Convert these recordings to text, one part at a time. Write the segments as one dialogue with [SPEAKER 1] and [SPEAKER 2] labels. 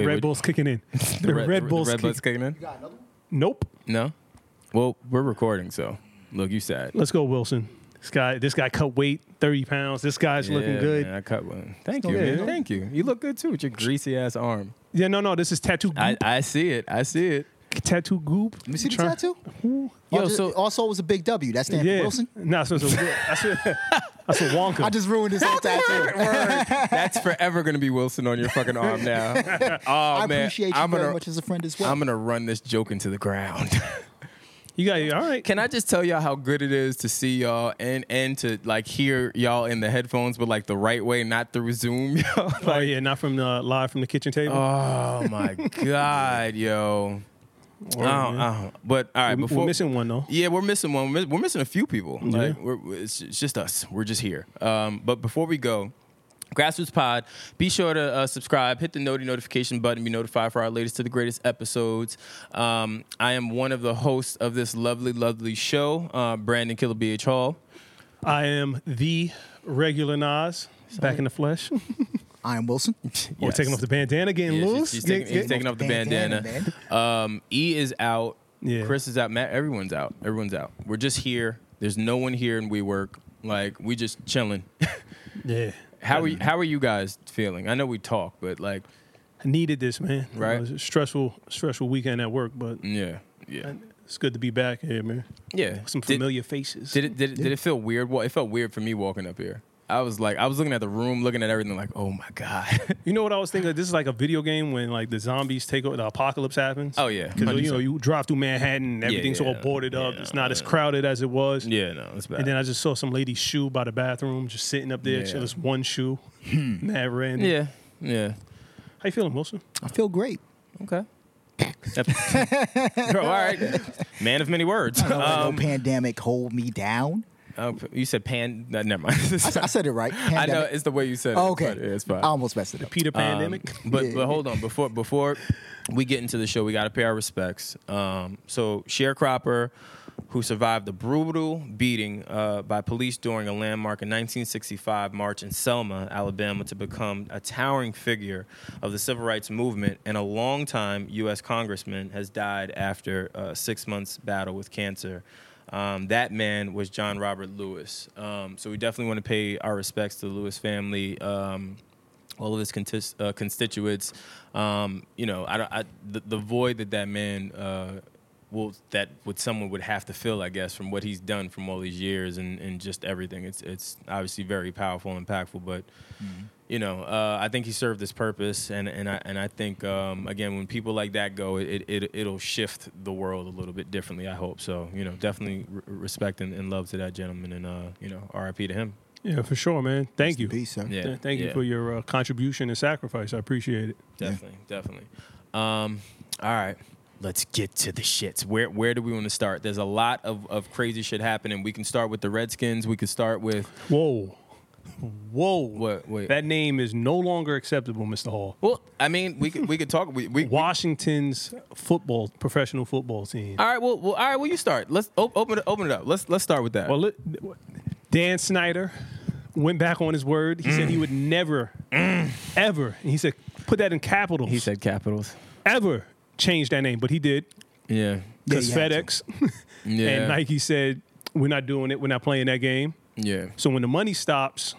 [SPEAKER 1] Wait,
[SPEAKER 2] Red
[SPEAKER 1] what-
[SPEAKER 2] Bull's kicking in. The Red, Bull's
[SPEAKER 1] Red
[SPEAKER 2] kick-
[SPEAKER 1] kicking in.
[SPEAKER 2] Nope.
[SPEAKER 1] No. Well, we're recording, so look, you sad.
[SPEAKER 2] Let's go, Wilson. This guy, this guy cut weight, thirty pounds. This guy's looking
[SPEAKER 1] Yeah,
[SPEAKER 2] good.
[SPEAKER 1] man, I cut one. Thank you,
[SPEAKER 2] Yeah.
[SPEAKER 1] man. Thank you. You look good too with your greasy ass arm.
[SPEAKER 2] Yeah, no, no. This is tattoo. Goop.
[SPEAKER 1] I, I see it. I see it.
[SPEAKER 2] tattoo goop.
[SPEAKER 3] Let me see the tattoo.
[SPEAKER 1] Yo,
[SPEAKER 3] also,
[SPEAKER 1] so-
[SPEAKER 3] also, it was a big W. That stands
[SPEAKER 2] Yeah.
[SPEAKER 3] for Wilson.
[SPEAKER 2] No, so it's a, that's a, that's a Wonka.
[SPEAKER 3] I just ruined his whole tattoo.
[SPEAKER 1] That's forever gonna be Wilson on your fucking arm now. Oh
[SPEAKER 3] I
[SPEAKER 1] man,
[SPEAKER 3] appreciate you
[SPEAKER 1] I'm
[SPEAKER 3] very
[SPEAKER 1] gonna
[SPEAKER 3] much as a friend as well.
[SPEAKER 1] I'm gonna run this joke into the ground.
[SPEAKER 2] you got it. all right.
[SPEAKER 1] Can I just tell y'all how good it is to see y'all and and to like hear y'all in the headphones, but like the right way, not through Zoom. Yo.
[SPEAKER 2] Oh
[SPEAKER 1] Like,
[SPEAKER 2] yeah, not from the live from the kitchen table.
[SPEAKER 1] oh my god, yo. Oh, oh. But all right,
[SPEAKER 2] We're-
[SPEAKER 1] before
[SPEAKER 2] We're missing one though.
[SPEAKER 1] Yeah, we're missing one. We're we're missing a few people.
[SPEAKER 2] Yeah.
[SPEAKER 1] Like, it's, it's just us. We're just here. Um, but before we go, Grassroots Pod, be sure to uh, subscribe, hit the noti notification button, be notified for our latest to the greatest episodes. Um, I am one of the hosts of this lovely, lovely show, uh, Brandon Killer BH Hall.
[SPEAKER 2] I am the regular Nas, back in the flesh.
[SPEAKER 3] I am Wilson.
[SPEAKER 2] We're
[SPEAKER 1] Yes.
[SPEAKER 2] taking off the bandana, getting
[SPEAKER 1] Yeah, she's-
[SPEAKER 2] loose.
[SPEAKER 1] she's
[SPEAKER 2] Get-
[SPEAKER 1] taking, he's taking off the
[SPEAKER 3] Bandana,
[SPEAKER 1] bandana. Um, e is out.
[SPEAKER 2] Yeah.
[SPEAKER 1] Chris is out. Matt, everyone's out. Everyone's out. We're just here. There's no one here, and we work. Like we just chilling.
[SPEAKER 2] yeah.
[SPEAKER 1] How are you, how are you guys feeling? I know we talk, but like,
[SPEAKER 2] I needed this, man.
[SPEAKER 1] Right.
[SPEAKER 2] It was a stressful, stressful weekend at work, but
[SPEAKER 1] yeah, yeah,
[SPEAKER 2] it's good to be back here, man.
[SPEAKER 1] yeah.
[SPEAKER 2] Some
[SPEAKER 1] Did-
[SPEAKER 2] familiar faces.
[SPEAKER 1] Did, it did it, did it feel weird? Well, it felt weird for me walking up here. I was like, I was looking at the room, looking at everything, like, oh my god.
[SPEAKER 2] You know what I was thinking? This is like a video game when like the zombies take over, the apocalypse happens.
[SPEAKER 1] Oh, yeah.
[SPEAKER 2] because you know you drive through Manhattan, and everything's all
[SPEAKER 1] yeah.
[SPEAKER 2] boarded up.
[SPEAKER 1] Yeah,
[SPEAKER 2] it's not as crowded as it was.
[SPEAKER 1] yeah, no, it's bad.
[SPEAKER 2] And then I just saw some lady's shoe by the bathroom, just sitting up there.
[SPEAKER 1] Yeah.
[SPEAKER 2] Just one shoe, mad random.
[SPEAKER 1] yeah, yeah.
[SPEAKER 2] How you feeling, Wilson?
[SPEAKER 3] I feel great.
[SPEAKER 1] Okay. Bro, all right. Man of many words. Um,
[SPEAKER 3] no pandemic hold me down.
[SPEAKER 1] Uh, you said pan. No, never mind.
[SPEAKER 3] I said it right.
[SPEAKER 1] I know it's the way you said it.
[SPEAKER 3] Oh, okay.
[SPEAKER 1] but it's fine.
[SPEAKER 3] I almost messed it up.
[SPEAKER 2] Peter Pandemic.
[SPEAKER 1] Um, but
[SPEAKER 3] Yeah.
[SPEAKER 1] but hold on before before we get into the show, we got to pay our respects. Um, so sharecropper, who survived a brutal beating uh, by police during a landmark in 1965 march in Selma, Alabama, to become a towering figure of the civil rights movement and a longtime U.S. congressman, has died after a six months battle with cancer. Um, that man was John Robert Lewis. Um, so we definitely want to pay our respects to the Lewis family. Um, all of his contis- uh, constituents. Um, you know, I, I, the, the void that that man uh, will that what someone would have to fill, I guess, from what he's done from all these years and, and just everything. It's it's obviously very powerful and impactful, but. You know, uh, I think he served his purpose, and, and I and I think um, again when people like that go, it, it it'll shift the world a little bit differently. I hope so. You know, definitely r- respect and, and love to that gentleman, and uh, you know, R.I.P. to him.
[SPEAKER 2] Yeah, for sure, man. Thank you.
[SPEAKER 3] Peace, sir.
[SPEAKER 1] Yeah,
[SPEAKER 2] Yeah, Thank you for your uh, contribution and sacrifice. I appreciate it.
[SPEAKER 1] Definitely, definitely. Um, all right, let's get to the shits. Where where do we want to start? There's a lot of, of crazy shit happening. We can start with the Redskins. We could start with
[SPEAKER 2] Whoa, whoa.
[SPEAKER 1] what? Wait.
[SPEAKER 2] That name is no longer acceptable, Mr. Hall.
[SPEAKER 1] well, I mean, we could we could talk. We, we,
[SPEAKER 2] Washington's football professional football team.
[SPEAKER 1] all right. Well, well, all right. Well, you start. Let's op- open it. Open it up. Let's let's start with that.
[SPEAKER 2] Well, li- Dan Snyder went back on his word. He said he would never, ever, and he said, put that in capitals.
[SPEAKER 1] he said Capitals.
[SPEAKER 2] ever change that name, but he did
[SPEAKER 1] Yeah.
[SPEAKER 2] because
[SPEAKER 3] he had to.
[SPEAKER 2] FedEx
[SPEAKER 1] Yeah.
[SPEAKER 2] and Nike said we're not doing it. We're not playing that game.
[SPEAKER 1] Yeah.
[SPEAKER 2] So when the money stops,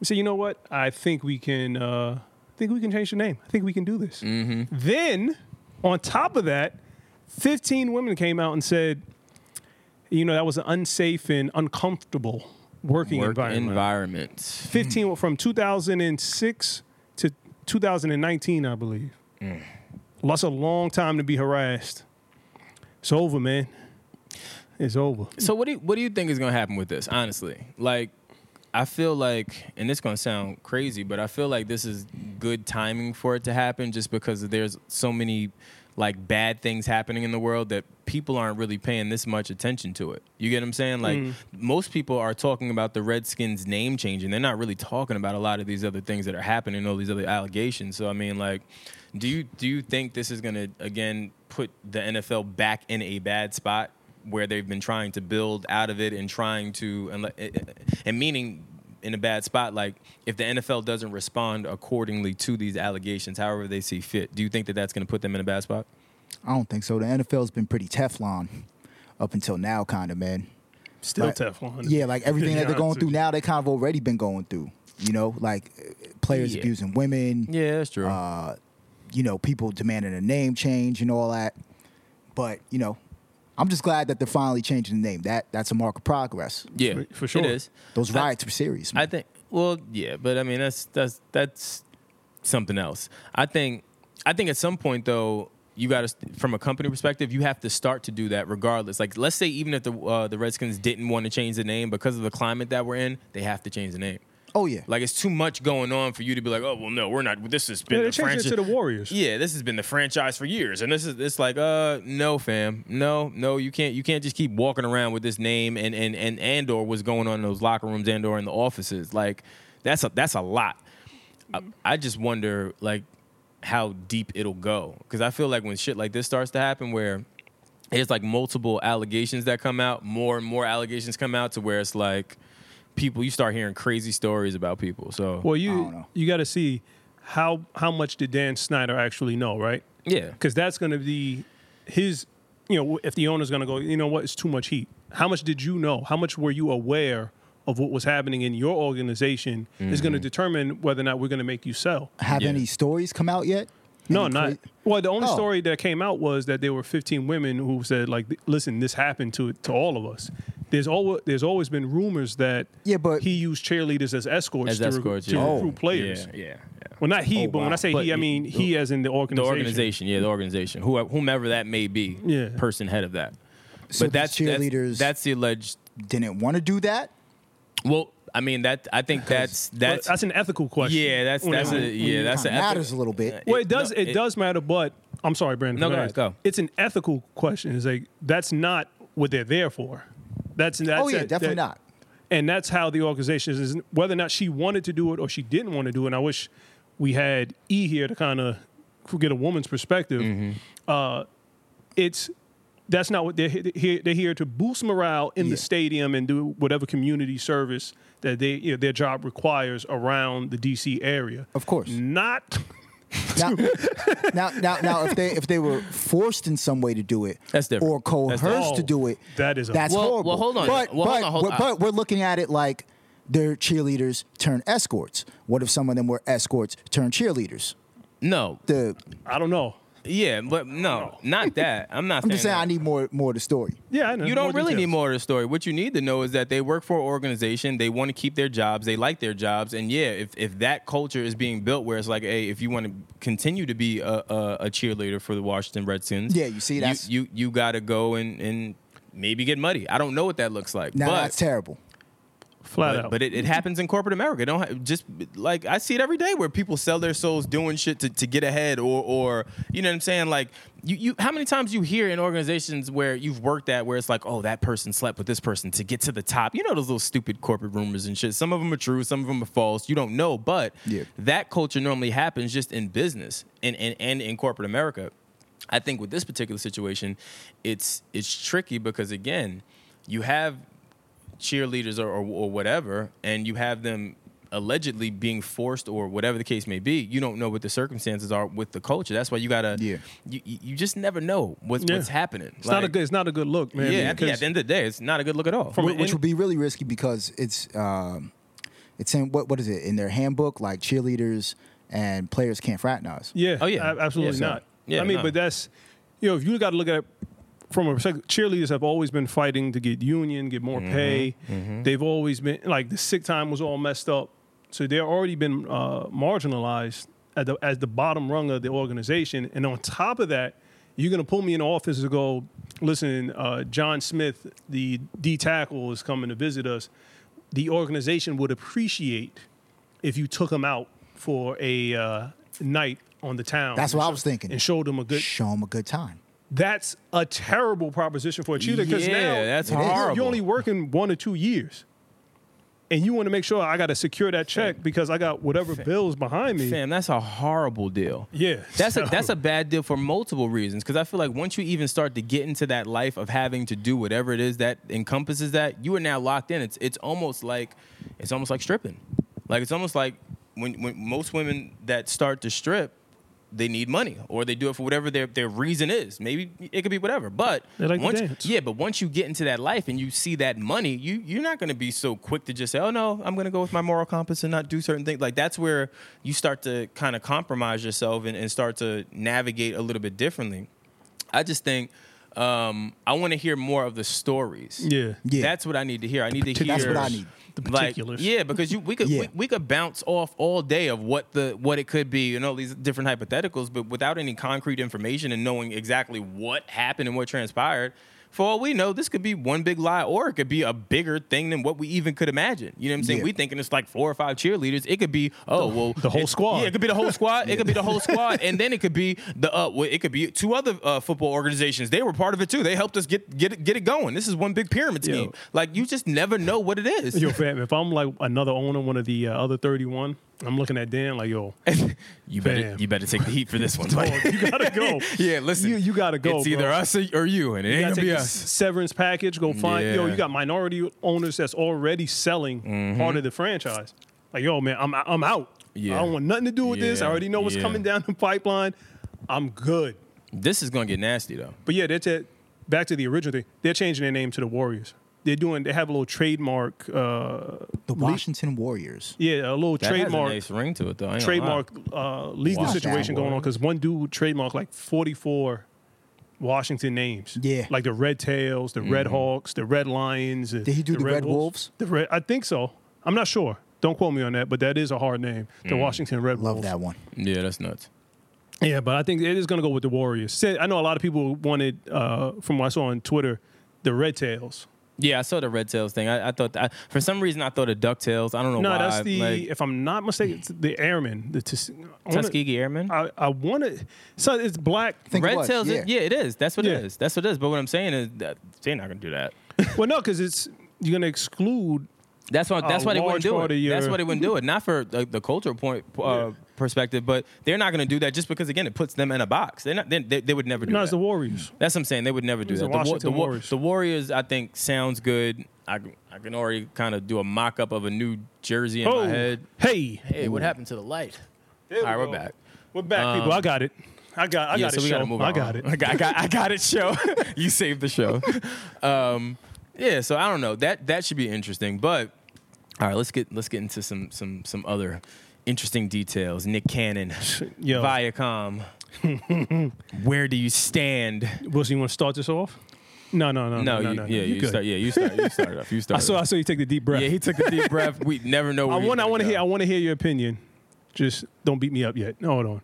[SPEAKER 2] we say, you know what? I think we can. Uh, I think we can change the name. I think we can do this.
[SPEAKER 1] Mm-hmm.
[SPEAKER 2] Then, on top of that, 15 women came out and said, you know, that was an unsafe and uncomfortable working
[SPEAKER 1] Work
[SPEAKER 2] environment.
[SPEAKER 1] environment.
[SPEAKER 2] 15 from 2006 to 2019, I believe. Well, that's a long time to be harassed. It's over, man. It's over.
[SPEAKER 1] So what do you, what do you think is going to happen with this? Honestly, like I feel like, and it's going to sound crazy, but I feel like this is good timing for it to happen, just because there's so many like bad things happening in the world that people aren't really paying this much attention to it. You get what I'm saying? Like mm. most people are talking about the Redskins name changing. They're not really talking about a lot of these other things that are happening, all these other allegations. So I mean, like, do you do you think this is going to again put the NFL back in a bad spot? Where they've been trying to build out of it and trying to and, and meaning in a bad spot like if the NFL doesn't respond accordingly to these allegations however they see fit do you think that that's going to put them in a bad spot
[SPEAKER 3] I don't think so. The NFL's been pretty Teflon up until now, kind of man.
[SPEAKER 2] Still
[SPEAKER 3] Like,
[SPEAKER 2] Teflon.
[SPEAKER 3] Yeah, like everything that they're going through now, they kind of already been going through. You know, like uh, players
[SPEAKER 1] Yeah.
[SPEAKER 3] abusing women.
[SPEAKER 1] yeah that's true
[SPEAKER 3] Uh, you know, people demanding a name change and all that. But you know, I'm just glad that they're finally changing the name. That that's a mark of progress.
[SPEAKER 1] yeah
[SPEAKER 2] for- for sure.
[SPEAKER 1] it is
[SPEAKER 3] Those
[SPEAKER 1] I-
[SPEAKER 3] riots were serious.
[SPEAKER 1] I think. Well, yeah, but I mean that's that's that's something else. I think. I think at some point though, you got to from a company perspective, you have to start to do that regardless. Like let's say even if the uh, the Redskins didn't want to change the name because of the climate that we're in, they have to change the name.
[SPEAKER 3] Oh yeah,
[SPEAKER 1] Like it's too much going on for you to be like, oh well, no, we're not. This has been
[SPEAKER 2] Yeah,
[SPEAKER 1] the franchise.
[SPEAKER 2] to the Warriors.
[SPEAKER 1] Yeah, this has been the franchise for years, and this is it's like, uh, no, fam, no, no, you can't, you can't just keep walking around with this name and and and and or what's going on in those locker rooms and or in the offices. Like, that's a that's a lot. I, I just wonder like how deep it'll go because I feel like when shit like this starts to happen, where there's like multiple allegations that come out, more and more allegations come out to where it's like people you start hearing crazy stories about people. So
[SPEAKER 2] Well, you you got to see how how much did Dan Snyder actually know, right?
[SPEAKER 1] yeah,
[SPEAKER 2] Because that's going to be his. You know, if the owner's going to go, you know what, it's too much heat. How much did you know? How much were you aware of what was happening in your organization? Is going to mm-hmm. determine whether or not we're going to make you sell.
[SPEAKER 3] have
[SPEAKER 1] Yeah.
[SPEAKER 3] any stories come out yet?
[SPEAKER 2] No,
[SPEAKER 3] Any
[SPEAKER 2] not
[SPEAKER 3] cra-
[SPEAKER 2] well. The only
[SPEAKER 3] Oh.
[SPEAKER 2] story that came out was that there were 15 women who said, like, listen, this happened to to all of us. There's always there's always been rumors that
[SPEAKER 3] Yeah, but-
[SPEAKER 2] he used cheerleaders as escorts
[SPEAKER 1] as
[SPEAKER 2] to,
[SPEAKER 1] escorts,
[SPEAKER 2] to
[SPEAKER 1] yeah.
[SPEAKER 2] recruit oh, players.
[SPEAKER 1] Yeah, yeah, yeah.
[SPEAKER 2] Well, not he,
[SPEAKER 3] Oh,
[SPEAKER 2] but when
[SPEAKER 3] wow.
[SPEAKER 2] I say
[SPEAKER 1] But
[SPEAKER 2] he, I
[SPEAKER 1] he-
[SPEAKER 2] mean he as in the organization.
[SPEAKER 1] the
[SPEAKER 2] organization.
[SPEAKER 1] organization, yeah, the organization, who, whomever that may be,
[SPEAKER 2] Yeah.
[SPEAKER 1] person head of that.
[SPEAKER 3] So
[SPEAKER 1] but that's
[SPEAKER 3] the
[SPEAKER 1] that's-
[SPEAKER 3] cheerleaders
[SPEAKER 1] That's, the alleged.
[SPEAKER 3] didn't want to do that.
[SPEAKER 1] Well, I mean that. I think that's
[SPEAKER 2] Well,
[SPEAKER 1] that's.
[SPEAKER 2] that's an ethical question.
[SPEAKER 1] yeah, that's
[SPEAKER 2] When
[SPEAKER 1] that's
[SPEAKER 2] it-
[SPEAKER 1] a yeah,
[SPEAKER 2] you-
[SPEAKER 1] that's
[SPEAKER 3] Kinda
[SPEAKER 1] an
[SPEAKER 3] matters a little bit.
[SPEAKER 2] Well, it does.
[SPEAKER 1] no,
[SPEAKER 2] it, does matter, but I'm sorry, Brandon.
[SPEAKER 1] No,
[SPEAKER 2] go
[SPEAKER 1] go
[SPEAKER 2] ahead.
[SPEAKER 1] ahead, go.
[SPEAKER 2] It's an ethical question. It's like that's not what they're there for. That's that's
[SPEAKER 3] oh yeah,
[SPEAKER 2] that-
[SPEAKER 3] definitely
[SPEAKER 2] that-
[SPEAKER 3] not.
[SPEAKER 2] and that's how the organization is. Whether or not she wanted to do it or she didn't want to do it. And I wish we had E here to kind of get a woman's perspective.
[SPEAKER 1] Mm-hmm.
[SPEAKER 2] Uh, it's that's not what they're here. They're here to boost morale in
[SPEAKER 3] Yeah.
[SPEAKER 2] the stadium and do whatever community service that they you know, their job requires around the DC area.
[SPEAKER 3] Of course.
[SPEAKER 2] Not
[SPEAKER 3] Now, now, now, now, if they if they were forced in some way to do it,
[SPEAKER 1] That's different.
[SPEAKER 3] or coerced
[SPEAKER 1] That's
[SPEAKER 3] to do oh, it,
[SPEAKER 2] That is
[SPEAKER 3] that's
[SPEAKER 1] Well-
[SPEAKER 3] horrible.
[SPEAKER 1] well, hold on.
[SPEAKER 3] But
[SPEAKER 1] Well, hold
[SPEAKER 3] but,
[SPEAKER 1] on, hold
[SPEAKER 3] but,
[SPEAKER 1] on.
[SPEAKER 3] but we're looking at it like they're cheerleaders turn escorts. What if some of them were escorts turn cheerleaders?
[SPEAKER 1] no.
[SPEAKER 3] The
[SPEAKER 2] I don't know.
[SPEAKER 1] Yeah, but oh, no, not that. I'm not.
[SPEAKER 3] I'm just saying
[SPEAKER 1] that.
[SPEAKER 3] I need more more of the story.
[SPEAKER 2] Yeah, I know.
[SPEAKER 1] You don't
[SPEAKER 2] More
[SPEAKER 1] really need more of the story. What you need to know is that they work for an organization. They want to keep their jobs. They like their jobs. And yeah, if, if that culture is being built where it's like, hey, if you want to continue to be a, a, a cheerleader for the Washington Redskins,
[SPEAKER 3] Yeah, you see, that's-
[SPEAKER 1] you you, you got to go and, and maybe get muddy. I don't know what that looks like.
[SPEAKER 3] Now
[SPEAKER 1] but,
[SPEAKER 3] that's terrible.
[SPEAKER 2] Flat
[SPEAKER 1] but,
[SPEAKER 2] out.
[SPEAKER 1] but it, it happens in corporate America. Don't ha- just like I see it every day where people sell their souls doing shit to, to get ahead or or you know what I'm saying. Like you, you how many times you hear in organizations where you've worked at where it's like oh that person slept with this person to get to the top. You know those little stupid corporate rumors and shit. Some of them are true, some of them are false. You don't know, but
[SPEAKER 3] Yeah.
[SPEAKER 1] that culture normally happens just in business and and, and in corporate America. I think with this particular situation, it's it's tricky because again, you have cheerleaders or, or, or whatever, and you have them allegedly being forced or whatever the case may be, you don't know what the circumstances are with the culture. That's why you gotta,
[SPEAKER 3] Yeah.
[SPEAKER 1] you, you you just never know what's
[SPEAKER 2] Yeah.
[SPEAKER 1] what's happening.
[SPEAKER 2] it's not a good. It's not a good look, man.
[SPEAKER 1] yeah, at, the- at the end of the day, it's not a good look at all.
[SPEAKER 2] From
[SPEAKER 3] Wh- which
[SPEAKER 2] in-
[SPEAKER 3] would be really risky because it's um, it's in what what is it in their handbook? Like cheerleaders and players can't fraternize.
[SPEAKER 2] Yeah.
[SPEAKER 1] Oh, yeah.
[SPEAKER 2] a- absolutely
[SPEAKER 1] Yeah, so-
[SPEAKER 2] not.
[SPEAKER 1] yeah,
[SPEAKER 2] I mean,
[SPEAKER 1] no.
[SPEAKER 2] but that's you know, if you got to look at it from a cheerleaders have always been fighting to get union, get more
[SPEAKER 1] Mm-hmm,
[SPEAKER 2] pay. They've always been like the sick time was all messed up, so they're already been uh, marginalized at the, as the bottom rung of the organization. And on top of that, You're gonna pull me in the office and go, listen, uh, John Smith, the D tackle, is coming to visit us. The organization would appreciate if you took him out for a uh, night on the town.
[SPEAKER 3] That's what I was thinking.
[SPEAKER 2] And showed him a good.
[SPEAKER 3] Show him a good time.
[SPEAKER 2] That's a terrible proposition for a cheater because
[SPEAKER 1] Yeah,
[SPEAKER 2] now
[SPEAKER 1] that's horrible.
[SPEAKER 2] You're only working one or two years, and you want to make sure I got to secure that check because I got whatever bills behind me.
[SPEAKER 1] Fam, that's a horrible deal.
[SPEAKER 2] Yeah,
[SPEAKER 1] That's a that's a bad deal for multiple reasons. Because I feel like once you even start to get into that life of having to do whatever it is that encompasses that, you are now locked in. It's it's almost like it's almost like stripping. Like it's almost like when when most women that start to strip, they need money or they do it for whatever their, their reason is. Maybe it could be whatever. But
[SPEAKER 2] like
[SPEAKER 1] once, yeah, but once you get into that life and you see that money, you you're not going to be so quick to just say, "Oh no, I'm going to go with my moral compass and not do certain things." Like that's where you start to kind of compromise yourself and, and start to navigate a little bit differently. I just think um, I want to hear more of the stories.
[SPEAKER 2] Yeah.
[SPEAKER 3] Yeah.
[SPEAKER 1] That's what I need to hear. I need to hear.
[SPEAKER 3] That's what I need.
[SPEAKER 2] The
[SPEAKER 1] Like,
[SPEAKER 2] particulars.
[SPEAKER 1] yeah, because you we could
[SPEAKER 3] Yeah.
[SPEAKER 1] we, we could bounce off all day of what the what it could be, you know, these different hypotheticals, but without any concrete information and knowing exactly what happened and what transpired. For all we know, this could be one big lie, or it could be a bigger thing than what we even could imagine. You know what I'm saying?
[SPEAKER 3] Yeah.
[SPEAKER 1] We thinking it's like four or five cheerleaders. It could be oh well,
[SPEAKER 2] the whole squad.
[SPEAKER 1] Yeah, it could be the whole squad. It could be the whole squad, and then it could be the uh, well, it could be two other uh, football organizations. They were part of it too. They helped us get get it, get it going. This is one big pyramid
[SPEAKER 2] Yo.
[SPEAKER 1] scheme. Like you just never know what it is.
[SPEAKER 2] Yo, fam, if I'm like another owner, one of the uh, other 31, I'm looking at Dan like, yo,
[SPEAKER 1] you better
[SPEAKER 2] Fam.
[SPEAKER 1] you better take the heat for this one.
[SPEAKER 2] you gotta go.
[SPEAKER 1] yeah, listen.
[SPEAKER 2] You, you gotta go.
[SPEAKER 1] it's either
[SPEAKER 2] bro.
[SPEAKER 1] us or you, and it
[SPEAKER 2] You
[SPEAKER 1] ain't gonna
[SPEAKER 2] take
[SPEAKER 1] be us.
[SPEAKER 2] severance package. Go find yo.
[SPEAKER 1] Yeah.
[SPEAKER 2] You got minority owners that's already selling
[SPEAKER 1] Mm-hmm.
[SPEAKER 2] part of the franchise. Like yo, man, I'm I'm out.
[SPEAKER 1] Yeah.
[SPEAKER 2] I don't want nothing to do with this. I already know what's
[SPEAKER 1] Yeah.
[SPEAKER 2] coming down the pipeline. I'm good.
[SPEAKER 1] This is gonna get nasty though.
[SPEAKER 2] But yeah, that's it. Back to the original thing. They're changing their name to the Warriors. They're doing. They have a little trademark. Uh,
[SPEAKER 3] The Washington Warriors.
[SPEAKER 2] yeah, a little
[SPEAKER 1] That
[SPEAKER 2] trademark.
[SPEAKER 1] has a nice ring to it though. I ain't gonna lie.
[SPEAKER 2] trademark uh, legal
[SPEAKER 1] Washington
[SPEAKER 2] situation going on because one dude trademarked like 44 Washington names.
[SPEAKER 3] Yeah.
[SPEAKER 2] Like the Red Tails, the Red
[SPEAKER 1] Mm-hmm.
[SPEAKER 2] Hawks, the Red Lions.
[SPEAKER 3] Did he do the Red Wolves?
[SPEAKER 2] The Red, I think so. I'm not sure. Don't quote me on that, but that is a hard name. The
[SPEAKER 1] Mm.
[SPEAKER 2] Washington Red
[SPEAKER 3] Love
[SPEAKER 2] Wolves.
[SPEAKER 3] that one.
[SPEAKER 1] Yeah, that's nuts.
[SPEAKER 2] Yeah, but I think it is going to go with the Warriors. I know a lot of people wanted, uh, from what I saw on Twitter, the Red Tails.
[SPEAKER 1] Yeah, I saw the Red Tails thing. I, I thought that, for some reason I thought of Ducktales. I don't know
[SPEAKER 2] No,
[SPEAKER 1] why.
[SPEAKER 2] that's the,
[SPEAKER 1] like,
[SPEAKER 2] if I'm not mistaken, it's the Airmen. The Tus- I wanna-
[SPEAKER 1] Tuskegee Airmen.
[SPEAKER 2] I, I want to. So it's black.
[SPEAKER 3] think it
[SPEAKER 1] Red
[SPEAKER 3] was,
[SPEAKER 1] Tails,
[SPEAKER 3] yeah.
[SPEAKER 1] yeah. yeah, it is. That's what
[SPEAKER 2] Yeah.
[SPEAKER 1] it is. That's what it is. But what I'm saying is that they're not gonna do that.
[SPEAKER 2] Well, no, because it's you're going to exclude
[SPEAKER 1] That's why. That's
[SPEAKER 2] a
[SPEAKER 1] why they wouldn't do it.
[SPEAKER 2] of
[SPEAKER 1] That's why they wouldn't do it. Not for like, the cultural point uh,
[SPEAKER 2] Yeah.
[SPEAKER 1] perspective, but they're not going to do that just because again it puts them in a box. They're not. They, they, they would never do
[SPEAKER 2] No,
[SPEAKER 1] that.
[SPEAKER 2] it's the Warriors.
[SPEAKER 1] That's what I'm saying. They would never do
[SPEAKER 2] It's
[SPEAKER 1] that.
[SPEAKER 2] the
[SPEAKER 1] The,
[SPEAKER 2] Washington
[SPEAKER 1] the, Wa-
[SPEAKER 2] Warriors.
[SPEAKER 1] the Warriors, I think, sounds good. I, can- I can already kind of do a mock up of a new jersey in
[SPEAKER 2] Oh,
[SPEAKER 1] my head.
[SPEAKER 2] hey,
[SPEAKER 1] Hey, what happened to the light?
[SPEAKER 2] There
[SPEAKER 1] All
[SPEAKER 2] we
[SPEAKER 1] right, we're back.
[SPEAKER 2] We're back,
[SPEAKER 1] Um,
[SPEAKER 2] people. I got it. I got. I
[SPEAKER 1] yeah,
[SPEAKER 2] got
[SPEAKER 1] so
[SPEAKER 2] it.
[SPEAKER 1] we
[SPEAKER 2] show.
[SPEAKER 1] gotta move
[SPEAKER 2] I
[SPEAKER 1] on.
[SPEAKER 2] got it.
[SPEAKER 1] I got, I got, I got it. Show you saved the show. Um, yeah, so I don't know. That that should be interesting. But all right, let's get let's get into some some some other interesting details. Nick Cannon,
[SPEAKER 2] Yo.
[SPEAKER 1] Viacom. Where do you stand?
[SPEAKER 2] Wilson, you want to start this off? No, no, no,
[SPEAKER 1] No,
[SPEAKER 2] no,
[SPEAKER 1] you,
[SPEAKER 2] no, no.
[SPEAKER 1] yeah,
[SPEAKER 2] You
[SPEAKER 1] you start. Yeah, you start. You started off. You
[SPEAKER 2] start.
[SPEAKER 1] I
[SPEAKER 2] saw. I saw you take the deep breath.
[SPEAKER 1] Yeah, he took the deep breath. We never know.
[SPEAKER 2] I want. I want to hear. I want to hear your opinion. Just don't beat me up yet. Hold on.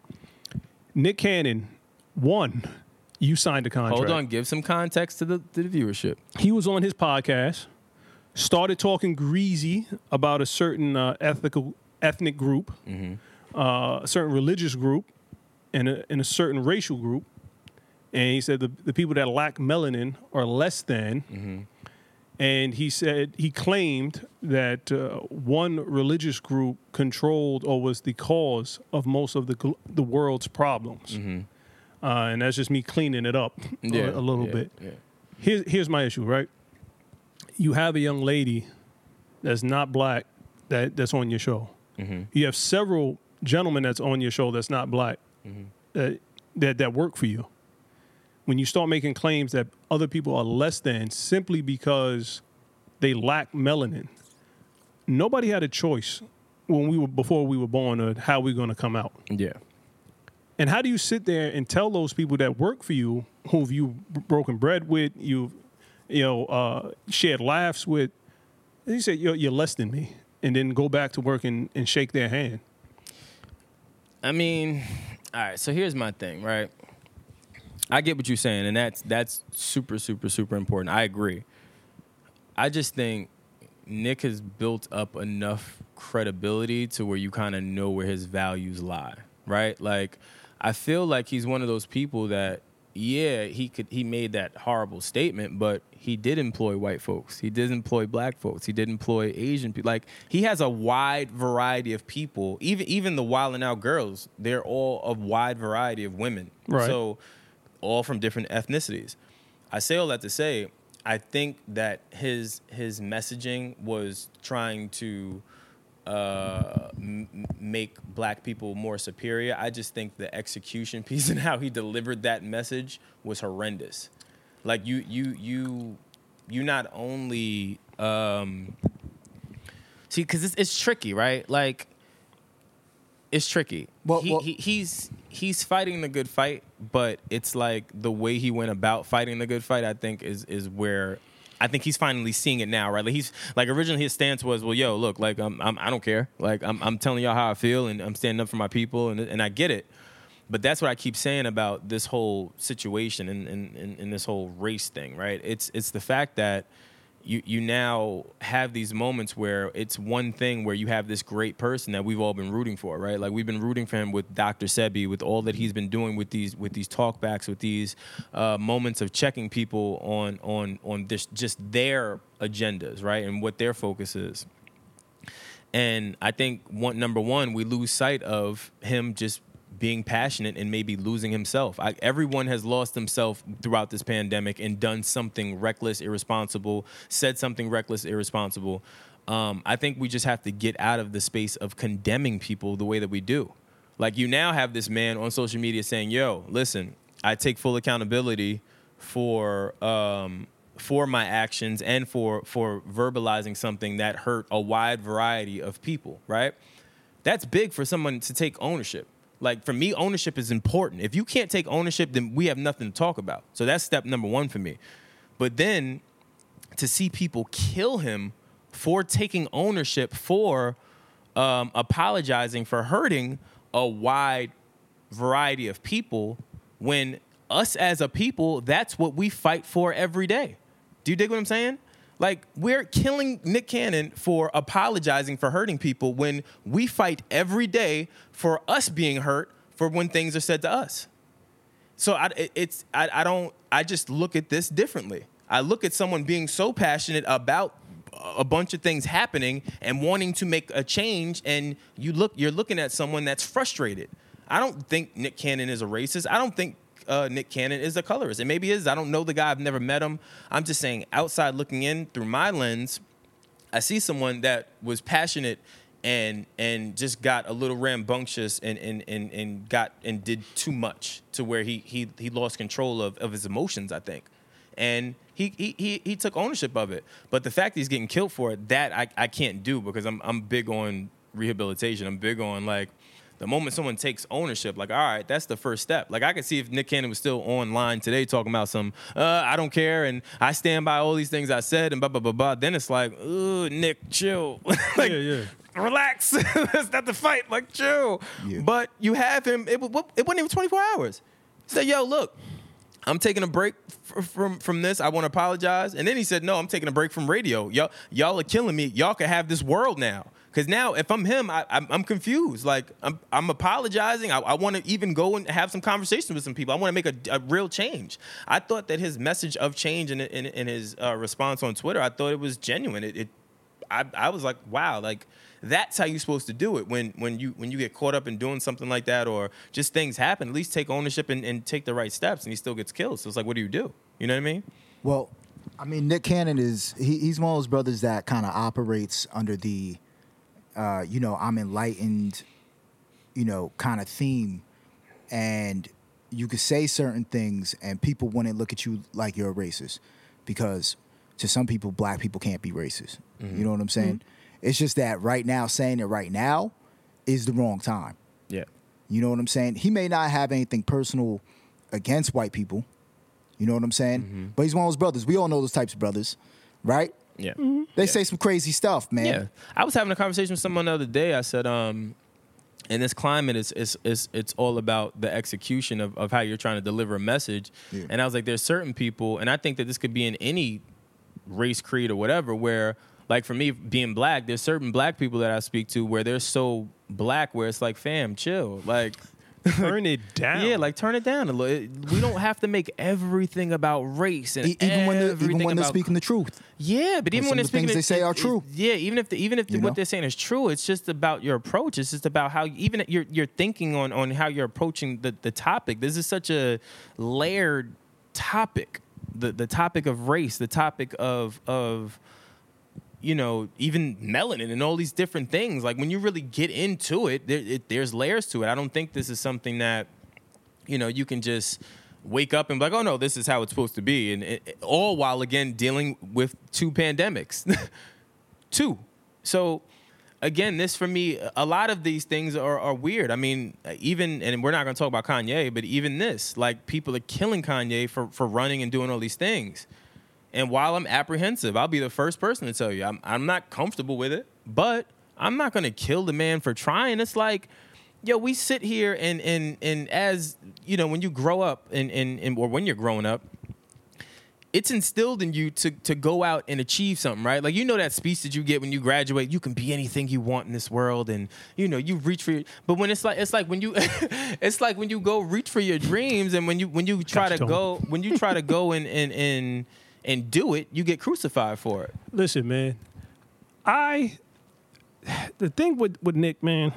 [SPEAKER 2] Nick Cannon, one. You signed a contract.
[SPEAKER 1] Hold on. Give some context to the to the viewership.
[SPEAKER 2] He was on his podcast, started talking greasy about a certain uh, ethical ethnic group, uh, a certain religious group, and a, and a certain racial group. And he said the, the people that lack melanin are less than. And he said he claimed that uh, one religious group controlled or was the cause of most of the gl- the world's problems. Uh, and that's just me cleaning it up a- a, little
[SPEAKER 1] yeah,
[SPEAKER 2] bit
[SPEAKER 1] Yeah.
[SPEAKER 2] here's here's my issue, right? You have a young lady that's not black that that's on your show. Mm-hmm. You have several gentlemen that's on your show that's not black mm-hmm. that, that that work for you. When you start making claims that other people are less than simply because they lack melanin, nobody had a choice when we were before we were born of how we're going to come out.
[SPEAKER 1] Yeah.
[SPEAKER 2] And how do you sit there and tell those people that work for you, who have you've broken bread with, you've you know uh, shared laughs with, you say you're, you're less than me, and then go back to work and, and shake their hand?
[SPEAKER 1] I mean, all right. So here's my thing, right? I get what you're saying, and that's that's super, super, super important. I agree. I just think Nick has built up enough credibility to where you kind of know where his values lie, right? Like, I feel like he's one of those people that, yeah, he could he made that horrible statement, but he did employ white folks. He did employ black folks. He did employ Asian people. Like he has a wide variety of people. Even even the Wild and Out girls, they're all a wide variety of women.
[SPEAKER 2] Right.
[SPEAKER 1] So all from different ethnicities. I say all that to say, I think that his his messaging was trying to uh, m- make black people more superior. I just think the execution piece and how he delivered that message was horrendous. Like you you you you not only um, see because it's, it's tricky, right? Like it's tricky.
[SPEAKER 3] Well-
[SPEAKER 1] he,
[SPEAKER 3] well-
[SPEAKER 1] he, he's he's fighting the good fight, but it's like the way he went about fighting the good fight. I think is is where I think he's finally seeing it now, right? Like he's like originally his stance was, well, yo, look, like I'm, I'm I don't care, like I'm I'm telling y'all how I feel, and I'm standing up for my people, and and I get it. But that's what I keep saying about this whole situation and, and, and, and this whole race thing, right? It's it's the fact that you you now have these moments where it's one thing where you have this great person that we've all been rooting for, right? Like we've been rooting for him with Dr. Sebi, with all that he's been doing with these with these talkbacks, with these uh, moments of checking people on on on this just their agendas, right, and what their focus is. And I think one number one, we lose sight of him just being passionate and maybe losing himself. I, everyone has lost himself throughout this pandemic and done something reckless, irresponsible, said something reckless, irresponsible. Um, I think we just have to get out of the space of condemning people the way that we do. Like you now have this man on social media saying, "Yo, listen, I take full accountability for um, for my actions and for for verbalizing something that hurt a wide variety of people." Right? That's big for someone to take ownership. Like for me, ownership is important. If you can't take ownership, then we have nothing to talk about. So that's step number one for me. But then to see people kill him for taking ownership for um, apologizing for hurting a wide variety of people when us as a people that's what we fight for every day do you dig what i'm saying like we're killing nick cannon for apologizing for hurting people when we fight every day for us being hurt for when things are said to us so I, it's I, I don't I just look at this differently. I look at someone being so passionate about a bunch of things happening and wanting to make a change, and you look you're looking at someone that's frustrated. I don't think Nick Cannon is a racist. I don't think uh, Nick Cannon is a colorist. And maybe is. I don't know the guy. I've never met him. I'm just saying outside looking in through my lens. I see someone that was passionate and and just got a little rambunctious and and and, and got and did too much to where he he he lost control of, of his emotions, I think. And he, he he he took ownership of it. But the fact he's getting killed for it, that I, I can't do because I'm I'm big on rehabilitation. I'm big on like the moment someone takes ownership, like, all right, that's the first step. Like, I could see if Nick Cannon was still online today talking about some, uh, I don't care, and I stand by all these things I said, and blah, blah, blah, blah. Then it's like, ooh, Nick, chill. like,
[SPEAKER 2] Yeah, yeah.
[SPEAKER 1] relax. That's not the fight. Like, chill.
[SPEAKER 3] Yeah.
[SPEAKER 1] But you have him, it, it wasn't even 24 hours. Say, yo, look, I'm taking a break f- from from this. I want to apologize. And then he said, "No, I'm taking a break from radio. Y'all y'all are killing me. Y'all can have this world now." Because now, if I'm him, I, I'm, I'm confused. Like I'm I'm apologizing. I, I want to even go and have some conversations with some people. I want to make a, a real change. I thought that his message of change in in, in his uh, response on Twitter, I thought it was genuine. It, it I, I was like, wow, like that's how you're supposed to do it. When when you when you get caught up in doing something like that, or just things happen, at least take ownership and, and take the right steps. And he still gets killed. So it's like, what do you do? You know what I mean?
[SPEAKER 3] Well, I mean, Nick Cannon is he, he's one of those brothers that kind of operates under the, uh, you know, I'm enlightened, you know, kind of theme, and you could say certain things, and people wouldn't look at you like you're a racist, because to some people, black people can't be racist. You know what I'm saying? It's just that right now, saying it right now, is the wrong time.
[SPEAKER 1] Yeah.
[SPEAKER 3] You know what I'm saying? He may not have anything personal against white people. You know what I'm saying?
[SPEAKER 1] Mm-hmm.
[SPEAKER 3] But he's one of those brothers. We all know those types of brothers, right?
[SPEAKER 1] Yeah.
[SPEAKER 3] They say some crazy stuff, man.
[SPEAKER 1] Yeah. I was having a conversation with someone the other day. I said, um, in this climate it's, it's, it's, it's all about the execution of, of how you're trying to deliver a message
[SPEAKER 3] Yeah.
[SPEAKER 1] and i was like there's certain people and i think that this could be in any race creed or whatever where like for me being black there's certain black people that i speak to where they're so black where it's like fam chill like
[SPEAKER 2] Turn it down.
[SPEAKER 1] yeah like turn it down a little we don't have to make everything about race and
[SPEAKER 3] E- even when they're, even when they're speaking the truth.
[SPEAKER 1] yeah, but even when they're
[SPEAKER 3] the
[SPEAKER 1] speaking,
[SPEAKER 3] things they say
[SPEAKER 1] it-
[SPEAKER 3] are
[SPEAKER 1] it-
[SPEAKER 3] true.
[SPEAKER 1] Yeah, even if the, even if the, what
[SPEAKER 3] know?
[SPEAKER 1] they're saying is true, it's just about your approach. It's just about how even you're you're thinking on on how you're approaching the the topic. This is such a layered topic. The the topic of race, the topic of of you know even melanin and all these different things. Like when you really get into it, there, it there's layers to it. I don't think this is something that you know, you can just wake up and be like, oh no, this is how it's supposed to be. And it, all while, again, dealing with two pandemics. two. So, again, this for me, a lot of these things are, are weird. I mean, even, and we're not going to talk about Kanye, but even this, like people are killing Kanye for, for running and doing all these things. And while I'm apprehensive, I'll be the first person to tell you I'm, I'm not comfortable with it, but I'm not going to kill the man for trying. It's like, yo, we sit here and and and as you know, when you grow up and and, and or when you're growing up, it's instilled in you to to go out and achieve something, right? Like you know that speech that you get when you graduate, you can be anything you want in this world, and you know you reach for. Your, but when it's like it's like when you it's like when you go reach for your dreams, and when you when you try to go when you try to go and and and and do it, you get crucified for it.
[SPEAKER 2] Listen, man. I the thing with with Nick, man,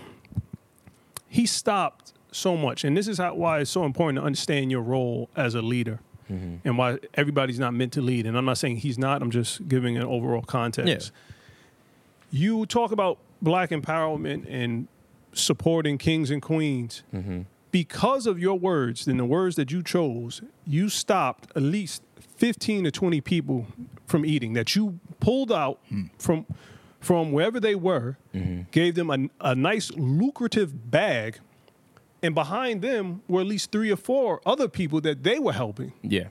[SPEAKER 2] he stopped so much, and this is how, why it's so important to understand your role as a leader, mm-hmm. and why everybody's not meant to lead. And I'm not saying he's not. I'm just giving an overall context. You talk about black empowerment and supporting kings and queens. Mm-hmm. Because of your words and the words that you chose, you stopped at least 15 to 20 people from eating that you pulled out hmm. from from wherever they were, mm-hmm. gave them a, a nice lucrative bag, and behind them were at least three or four other people that they were helping.
[SPEAKER 1] Yeah.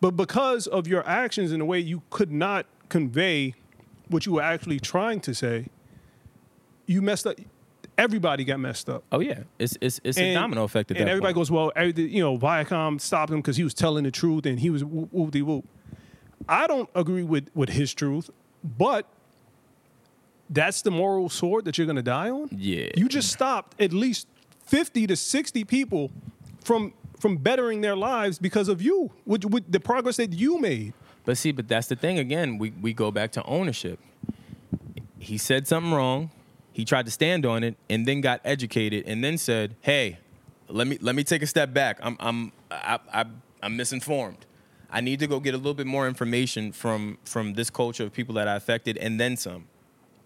[SPEAKER 2] But because of your actions and the way you could not convey what you were actually trying to say, you messed up. Everybody got messed up.
[SPEAKER 1] Oh yeah. It's it's it's a domino effect
[SPEAKER 2] and
[SPEAKER 1] that
[SPEAKER 2] everybody
[SPEAKER 1] point.
[SPEAKER 2] goes, well, you know, Viacom stopped him because he was telling the truth and he was whoop whoop de whoop. I don't agree with with his truth, but that's the moral sword that you're going to die on.
[SPEAKER 1] Yeah.
[SPEAKER 2] you just stopped at least fifty to sixty people from from bettering their lives because of you, with, with the progress that you made.
[SPEAKER 1] But see, but that's the thing again. We we go back to ownership. He said something wrong. He tried to stand on it, and then got educated, and then said, "Hey, let me let me take a step back. I'm I'm I, I, I'm misinformed. I need to go get a little bit more information from from this culture of people that I affected, and then some.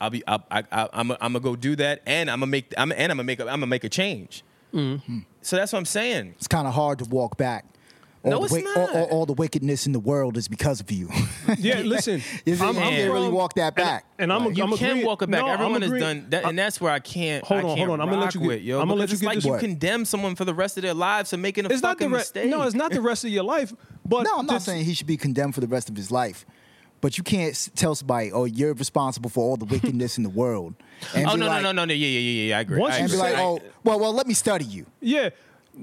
[SPEAKER 1] I'll be I'll, I, I, I'm I'm gonna go do that, and I'm gonna make I'm and I'm gonna make a, I'm gonna make a change. Mm-hmm. So that's what I'm saying.
[SPEAKER 3] It's kind of hard to walk back. All
[SPEAKER 1] No,
[SPEAKER 3] the
[SPEAKER 1] it's
[SPEAKER 3] wi- all,
[SPEAKER 1] not.
[SPEAKER 3] all, all the wickedness in the world is because of you.
[SPEAKER 2] Yeah, listen,
[SPEAKER 3] you see,
[SPEAKER 2] I'm-
[SPEAKER 3] you
[SPEAKER 2] I'm
[SPEAKER 3] can't really walk that back.
[SPEAKER 2] and I'm,
[SPEAKER 1] You
[SPEAKER 2] I'm
[SPEAKER 1] can
[SPEAKER 2] agreeing-
[SPEAKER 1] walk it back.
[SPEAKER 2] No, I'm
[SPEAKER 1] Everyone has
[SPEAKER 2] agreeing.
[SPEAKER 1] done that, and that's where I can't.
[SPEAKER 2] Hold
[SPEAKER 1] I
[SPEAKER 2] on,
[SPEAKER 1] can't
[SPEAKER 2] hold on. I'm gonna let you get-
[SPEAKER 1] with, yo.
[SPEAKER 2] I'm gonna let
[SPEAKER 1] because
[SPEAKER 2] you
[SPEAKER 1] it's
[SPEAKER 2] get
[SPEAKER 1] like
[SPEAKER 2] this-
[SPEAKER 1] you condemn someone for the rest of their lives for making a
[SPEAKER 2] It's not the
[SPEAKER 1] fucking
[SPEAKER 2] re-
[SPEAKER 1] mistake.
[SPEAKER 2] no, it's not the rest of your life. But
[SPEAKER 3] no, I'm not saying he should be condemned for the rest of his life. But you can't tell somebody, "Oh, you're responsible for all the wickedness in the world." Oh, and
[SPEAKER 1] Oh no,
[SPEAKER 3] like,
[SPEAKER 1] no, no, no, no, yeah, yeah, yeah, yeah. I agree.
[SPEAKER 2] Once
[SPEAKER 1] I
[SPEAKER 2] you
[SPEAKER 3] And be like, "Oh, well, well, let me study you."
[SPEAKER 2] Yeah, th-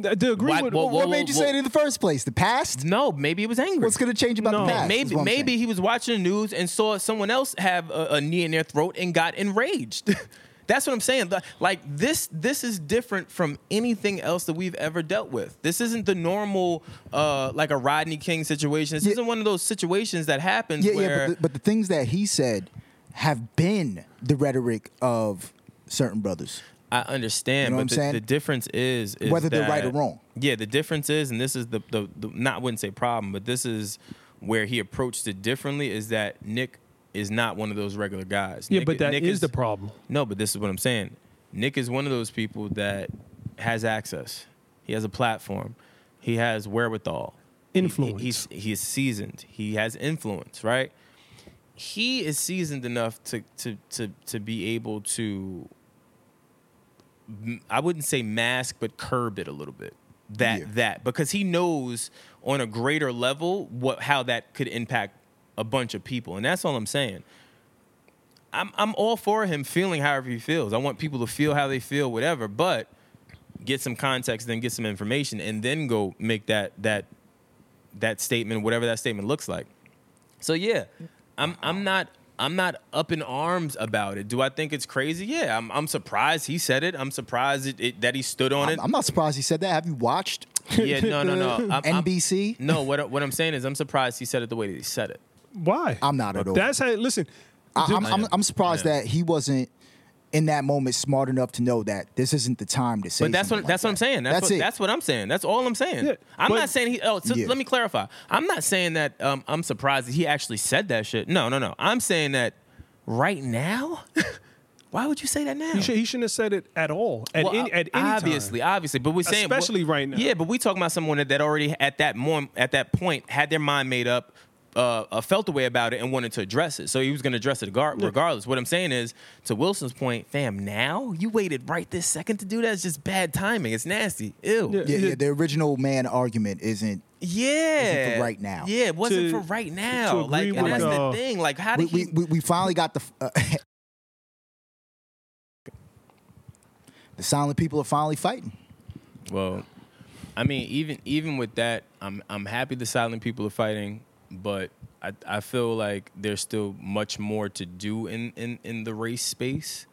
[SPEAKER 2] to agree
[SPEAKER 1] Why-
[SPEAKER 2] with
[SPEAKER 1] well,
[SPEAKER 3] what made you say it in the first place? The past?
[SPEAKER 1] no, maybe it was angry.
[SPEAKER 3] What's going to change about
[SPEAKER 2] No.
[SPEAKER 3] the past?
[SPEAKER 1] Maybe maybe
[SPEAKER 3] saying.
[SPEAKER 1] he was watching the news and saw someone else have a, a knee in their throat and got enraged. That's what I'm saying. Like this, this is different from anything else that we've ever dealt with. This isn't the normal, uh, like a Rodney King situation. This
[SPEAKER 3] Yeah.
[SPEAKER 1] isn't one of those situations that happens
[SPEAKER 3] Yeah,
[SPEAKER 1] where
[SPEAKER 3] yeah, but the, but the things that he said have been the rhetoric of certain brothers.
[SPEAKER 1] I understand,
[SPEAKER 3] You know what
[SPEAKER 1] but
[SPEAKER 3] I'm
[SPEAKER 1] the,
[SPEAKER 3] saying?
[SPEAKER 1] the difference is, is
[SPEAKER 3] Whether they're right or wrong.
[SPEAKER 1] Yeah, the difference is, and this is the, the the not I wouldn't say problem, but this is where he approached it differently. Is that Nick is not one of those regular guys.
[SPEAKER 2] Yeah,
[SPEAKER 1] Nick,
[SPEAKER 2] but that is
[SPEAKER 1] Nick is
[SPEAKER 2] the problem.
[SPEAKER 1] No, but this is what I'm saying. Nick is one of those people that has access. He has a platform. He has wherewithal. He- he-
[SPEAKER 2] Influence.
[SPEAKER 1] he's he's seasoned. He has influence, right? He is seasoned enough to to to to be able to m- I wouldn't say mask, but curb it a little bit. That
[SPEAKER 3] Yeah.
[SPEAKER 1] that because he knows on a greater level what how that could impact a bunch of people, and that's all I'm saying. I'm I'm all for him feeling however he feels. I want people to feel how they feel, whatever. But get some context, then get some information, and then go make that that that statement, whatever that statement looks like. So yeah, I'm I'm not I'm not up in arms about it. Do I think it's crazy? Yeah, I'm I'm surprised he said it. I'm surprised it, it, that he stood on it.
[SPEAKER 3] I'm, I'm not surprised he said that. Have you watched
[SPEAKER 1] yeah, no, no, no. I'm, I'm-
[SPEAKER 3] NBC?
[SPEAKER 1] no, what what I'm saying is I'm surprised he said it the way that he said it.
[SPEAKER 2] Why?
[SPEAKER 3] I'm not at all.
[SPEAKER 2] That's how. Listen,
[SPEAKER 3] I, I'm, I'm, I'm surprised
[SPEAKER 1] Yeah.
[SPEAKER 3] that he wasn't in that moment smart enough to know that this isn't the time to say.
[SPEAKER 1] But that's what
[SPEAKER 3] something
[SPEAKER 1] that's
[SPEAKER 3] like
[SPEAKER 1] what I'm saying. That's,
[SPEAKER 3] That's
[SPEAKER 1] what,
[SPEAKER 3] it.
[SPEAKER 1] That's what I'm saying. That's all I'm saying.
[SPEAKER 2] Yeah,
[SPEAKER 1] I'm
[SPEAKER 2] but-
[SPEAKER 1] not saying he. Oh, so
[SPEAKER 3] Yeah.
[SPEAKER 1] let me clarify. I'm not saying that um, I'm surprised that he actually said that shit. No, no, no. I'm saying that right now. Why would you say that now?
[SPEAKER 2] he, should, he shouldn't have said it at all. At
[SPEAKER 1] Well,
[SPEAKER 2] any, at any
[SPEAKER 1] obviously,
[SPEAKER 2] time.
[SPEAKER 1] obviously, but we're saying
[SPEAKER 2] Especially
[SPEAKER 1] well,
[SPEAKER 2] right now.
[SPEAKER 1] Yeah, but we talking about someone that, that already at that moment, at that point, had their mind made up, uh, uh, felt the way about it, and wanted to address it. So he was going to address it gar- regardless. What I'm saying is, to Wilson's point, fam, now you waited right this second to do that. It's just bad timing. It's nasty. Ew.
[SPEAKER 2] Yeah.
[SPEAKER 3] Yeah, yeah, the original man argument isn't.
[SPEAKER 1] Yeah.
[SPEAKER 3] for right now.
[SPEAKER 1] Yeah, it wasn't
[SPEAKER 2] To-
[SPEAKER 1] for right
[SPEAKER 2] to
[SPEAKER 1] now.
[SPEAKER 2] agree
[SPEAKER 1] Like, and
[SPEAKER 2] with,
[SPEAKER 1] that's
[SPEAKER 2] uh,
[SPEAKER 1] the thing. Like, how
[SPEAKER 3] We,
[SPEAKER 1] did he?
[SPEAKER 3] we, we, we finally got the. Uh, the silent people are finally fighting.
[SPEAKER 1] Well, I mean, even even with that, I'm I'm happy the silent people are fighting, but I I feel like there's still much more to do in in in the race space,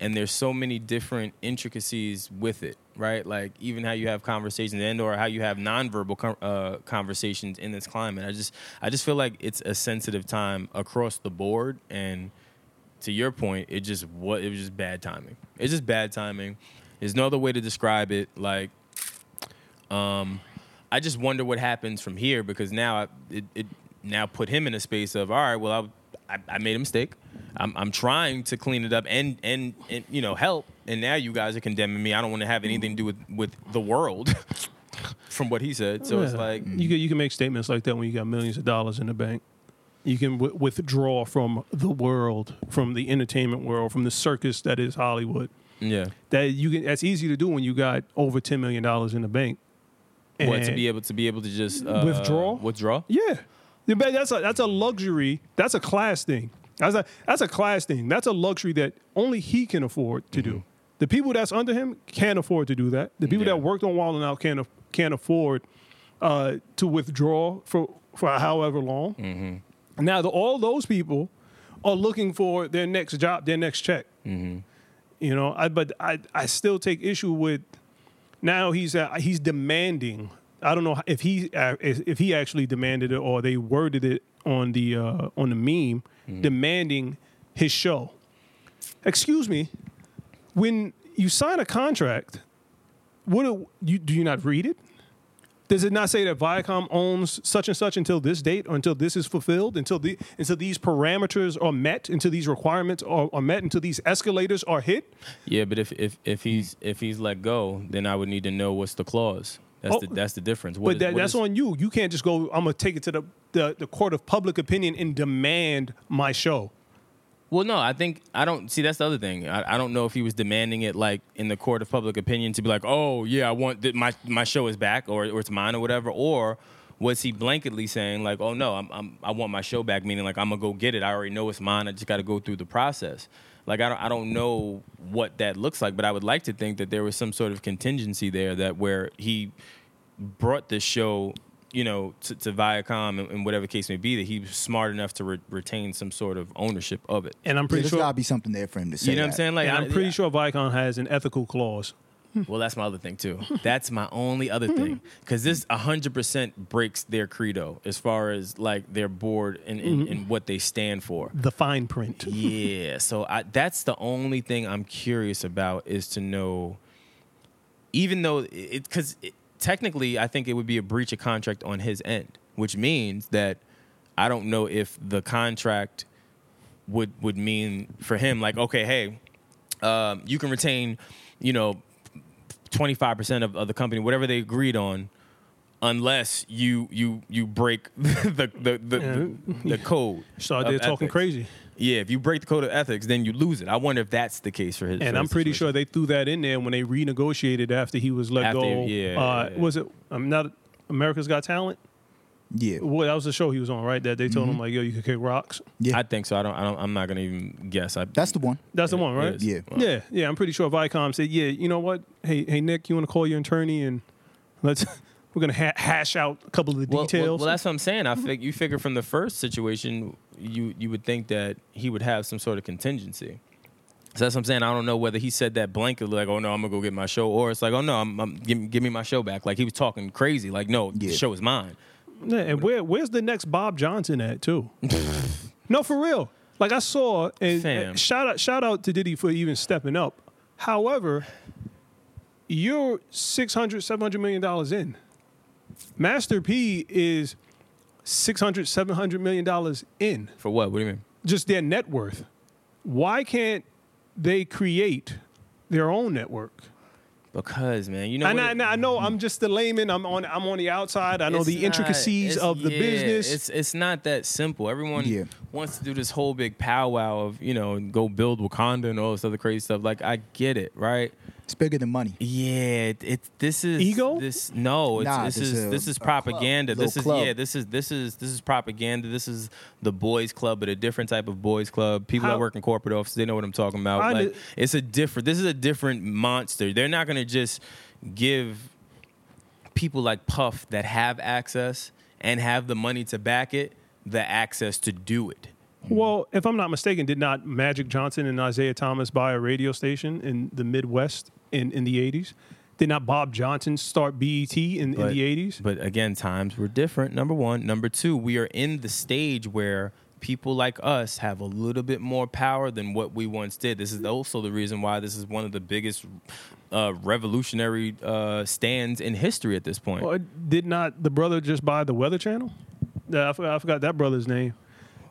[SPEAKER 1] and there's so many different intricacies with it, right? Like even how you have conversations and or how you have nonverbal con- uh, conversations in this climate. I just I just feel like it's a sensitive time across the board, and to your point, it just what it was just bad timing. It's just bad timing. There's no other way to describe it. Like, um, I just wonder what happens from here because now I, it, it now put him in a space of all right. Well, I, I, I made a mistake. I'm, I'm trying to clean it up and, and and you know help. And now you guys are condemning me. I don't want to have anything to do with with the world. from what he said, so it's like
[SPEAKER 2] you can you can make statements like that when you got millions of dollars in the bank. You can w- withdraw from the world, from the entertainment world, from the circus that is Hollywood.
[SPEAKER 1] yeah.
[SPEAKER 2] That you can. That's easy to do when you got over ten million dollars in the bank.
[SPEAKER 1] What to be able to be able to just uh,
[SPEAKER 2] Withdraw?
[SPEAKER 1] Withdraw.
[SPEAKER 2] Yeah, Yeah, but that's a that's a luxury. That's a class thing. That's a that's a class thing. That's a luxury that only he can afford to do. The people that's under him can't afford to do that. The people
[SPEAKER 1] Yeah.
[SPEAKER 2] that worked on Wild and Out can't can't afford uh, to withdraw for for however long. Now, the, all those people are looking for their next job, their next check. You know, I, but I I still take issue with now he's uh, he's demanding. I don't know if he uh, if he actually demanded it or they worded it on the uh, on the meme demanding his show. Excuse me, when you sign a contract, what do you do you not read it? Does it not say that Viacom owns such and such until this date, or until this is fulfilled, until the until these parameters are met, until these requirements are, are met, until these escalators are hit?
[SPEAKER 1] Yeah, but if if if he's if he's let go, then I would need to know what's the clause. That's
[SPEAKER 2] Oh,
[SPEAKER 1] the that's the difference. What
[SPEAKER 2] but
[SPEAKER 1] is-
[SPEAKER 2] that, that's
[SPEAKER 1] is-
[SPEAKER 2] on you. You can't just go. I'm gonna take it to the, the the court of public opinion and demand my show.
[SPEAKER 1] Well, no, I think I don't see. That's the other thing. I, I don't know if he was demanding it like in the court of public opinion to be like, oh yeah, I want that my my show is back or or it's mine or whatever, or was he blanketly saying like, oh no, I'm, I'm I want my show back, meaning like I'm gonna go get it. I already know it's mine. I just got to go through the process. Like I don't I don't know what that looks like, but I would like to think that there was some sort of contingency there that where he brought the show, you know, to, to Viacom and, and whatever case may be, that he was smart enough to re- retain some sort of ownership of it.
[SPEAKER 2] And I'm
[SPEAKER 3] Yeah,
[SPEAKER 2] pretty
[SPEAKER 3] there's
[SPEAKER 2] sure.
[SPEAKER 3] got to be something there for him to say.
[SPEAKER 1] You know what I'm saying? Like,
[SPEAKER 2] and
[SPEAKER 1] I,
[SPEAKER 2] I'm pretty
[SPEAKER 1] yeah.
[SPEAKER 2] sure Viacom has an ethical clause.
[SPEAKER 1] Well, that's my other thing too. That's my only other thing because this 100 percent breaks their credo as far as like their board and, and, mm-hmm. and what they stand for.
[SPEAKER 2] The fine print.
[SPEAKER 1] Yeah, so I, that's the only thing I'm curious about is to know, even though it because it, technically I think it would be a breach of contract on his end, which means that I don't know if the contract would would mean for him like okay, hey, um, you can retain, you know, 25 percent of, the company, whatever they agreed on. Unless you you you break the the the, the, the code, of
[SPEAKER 2] there talking crazy.
[SPEAKER 1] Yeah, if you break the code of ethics, then you lose it. I wonder if that's the case for his.
[SPEAKER 2] And
[SPEAKER 1] for
[SPEAKER 2] I'm
[SPEAKER 1] his
[SPEAKER 2] pretty
[SPEAKER 1] situation.
[SPEAKER 2] sure they threw that in there when they renegotiated after he was let
[SPEAKER 1] After-
[SPEAKER 2] go.
[SPEAKER 1] yeah,
[SPEAKER 2] uh,
[SPEAKER 1] yeah, yeah.
[SPEAKER 2] Was it? I'm not America's Got Talent.
[SPEAKER 3] Yeah.
[SPEAKER 2] Well, that was the show he was on, right? That they told him like, "Yo, you can kick rocks."
[SPEAKER 3] Yeah.
[SPEAKER 1] I think so. I don't. I don't. I'm not gonna even guess. I,
[SPEAKER 3] That's the one.
[SPEAKER 2] That's the one, right?
[SPEAKER 1] is.
[SPEAKER 3] Yeah.
[SPEAKER 2] Yeah, yeah. I'm pretty sure Viacom said, "Yeah, you know what? Hey, hey, Nick, you want to call your attorney and let's we're gonna ha- hash out a couple of the
[SPEAKER 1] Well, well,
[SPEAKER 2] details."
[SPEAKER 1] well, that's what I'm saying. I fig- you figure from the first situation, you you would think that he would have some sort of contingency. So that's what I'm saying. I don't know whether he said that blanketly, like, "Oh no, I'm gonna go get my show," or it's like, "Oh no, I'm, I'm give, me- give me my show back." Like he was talking crazy, like, "No,
[SPEAKER 3] Yeah.
[SPEAKER 1] the show is mine."
[SPEAKER 2] Yeah, and where where's the next Bob Johnson at too? no, for real. Like I saw, and, and shout out shout out to Diddy for even stepping up. However, you're 600 700 million dollars in. Master P is 600 700 million dollars in.
[SPEAKER 1] For what? What do you mean?
[SPEAKER 2] Just their net worth. Why can't they create their own network?
[SPEAKER 1] Because man, you know,
[SPEAKER 2] And
[SPEAKER 1] what
[SPEAKER 2] I,
[SPEAKER 1] it-
[SPEAKER 2] and I know I'm just the layman. I'm on. I'm on the outside. I know
[SPEAKER 1] It's
[SPEAKER 2] the
[SPEAKER 1] not-
[SPEAKER 2] intricacies
[SPEAKER 1] it's-
[SPEAKER 2] of the
[SPEAKER 1] yeah,
[SPEAKER 2] business.
[SPEAKER 1] It's it's not that simple. Everyone
[SPEAKER 3] Yeah.
[SPEAKER 1] wants to do this whole big powwow of you know and go build Wakanda and all this other crazy stuff. Like I get it, right?
[SPEAKER 3] It's bigger than money.
[SPEAKER 1] Yeah, it, it this is
[SPEAKER 2] Ego?
[SPEAKER 1] This no, it's,
[SPEAKER 3] Nah,
[SPEAKER 1] this
[SPEAKER 3] this
[SPEAKER 1] is
[SPEAKER 3] a-
[SPEAKER 1] this is propaganda.
[SPEAKER 3] club,
[SPEAKER 1] this is
[SPEAKER 3] club.
[SPEAKER 1] yeah, this is this is this is propaganda. This is the boys' club, but a different type of boys' club. People
[SPEAKER 2] How-
[SPEAKER 1] that work in corporate offices, they know what I'm talking about.
[SPEAKER 2] I
[SPEAKER 1] like
[SPEAKER 2] kn-
[SPEAKER 1] it's a different. This is a different monster. They're not gonna just give people like Puff that have access and have the money to back it the access to do it.
[SPEAKER 2] Well, if I'm not mistaken, did not Magic Johnson and Isiah Thomas buy a radio station in the Midwest in, in the 80s? Did not Bob Johnson start BET in, in the 80s?
[SPEAKER 1] But again, times were different. Number one. Number two, we are in the stage where people like us have a little bit more power than what we once did. This is also the reason why this is one of the biggest uh, revolutionary uh, stands in history at this point.
[SPEAKER 2] Or did not the brother just buy the Weather Channel? Yeah, I forgot, I forgot that brother's name.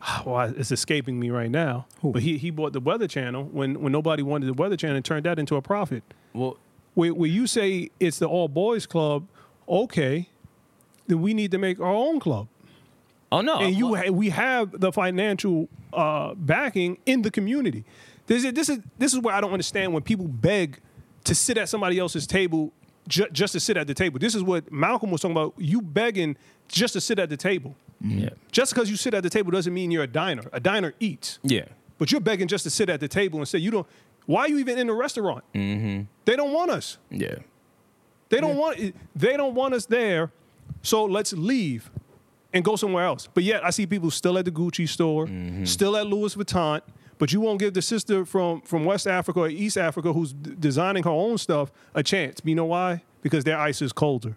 [SPEAKER 2] Well, it's escaping me right now.
[SPEAKER 3] Who?
[SPEAKER 2] But he, he bought the Weather Channel when, when nobody wanted the Weather Channel and turned that into a profit.
[SPEAKER 1] Well,
[SPEAKER 2] Where, where you say it's the all boys club, okay, then we need to make our own club.
[SPEAKER 1] oh no,
[SPEAKER 2] and you ha- we have the financial uh, backing in the community. This is this is this is where I don't understand when people beg to sit at somebody else's table ju- just to sit at the table. This is what Malcolm was talking about. You begging just to sit at the table.
[SPEAKER 1] Yeah,
[SPEAKER 2] Just because you sit at the table doesn't mean you're a diner. A diner eats,
[SPEAKER 1] yeah.
[SPEAKER 2] but you're begging just to sit at the table and say you don't. Why are you even in the restaurant? Mm-hmm. They don't want us.
[SPEAKER 1] Yeah.
[SPEAKER 2] They don't want they don't want us there. So let's leave and go somewhere else. But yet I see people still at the Gucci store, still at Louis Vuitton. But you won't give the sister from from West Africa or East Africa who's d- designing her own stuff a chance. You know why? Because their ice is colder.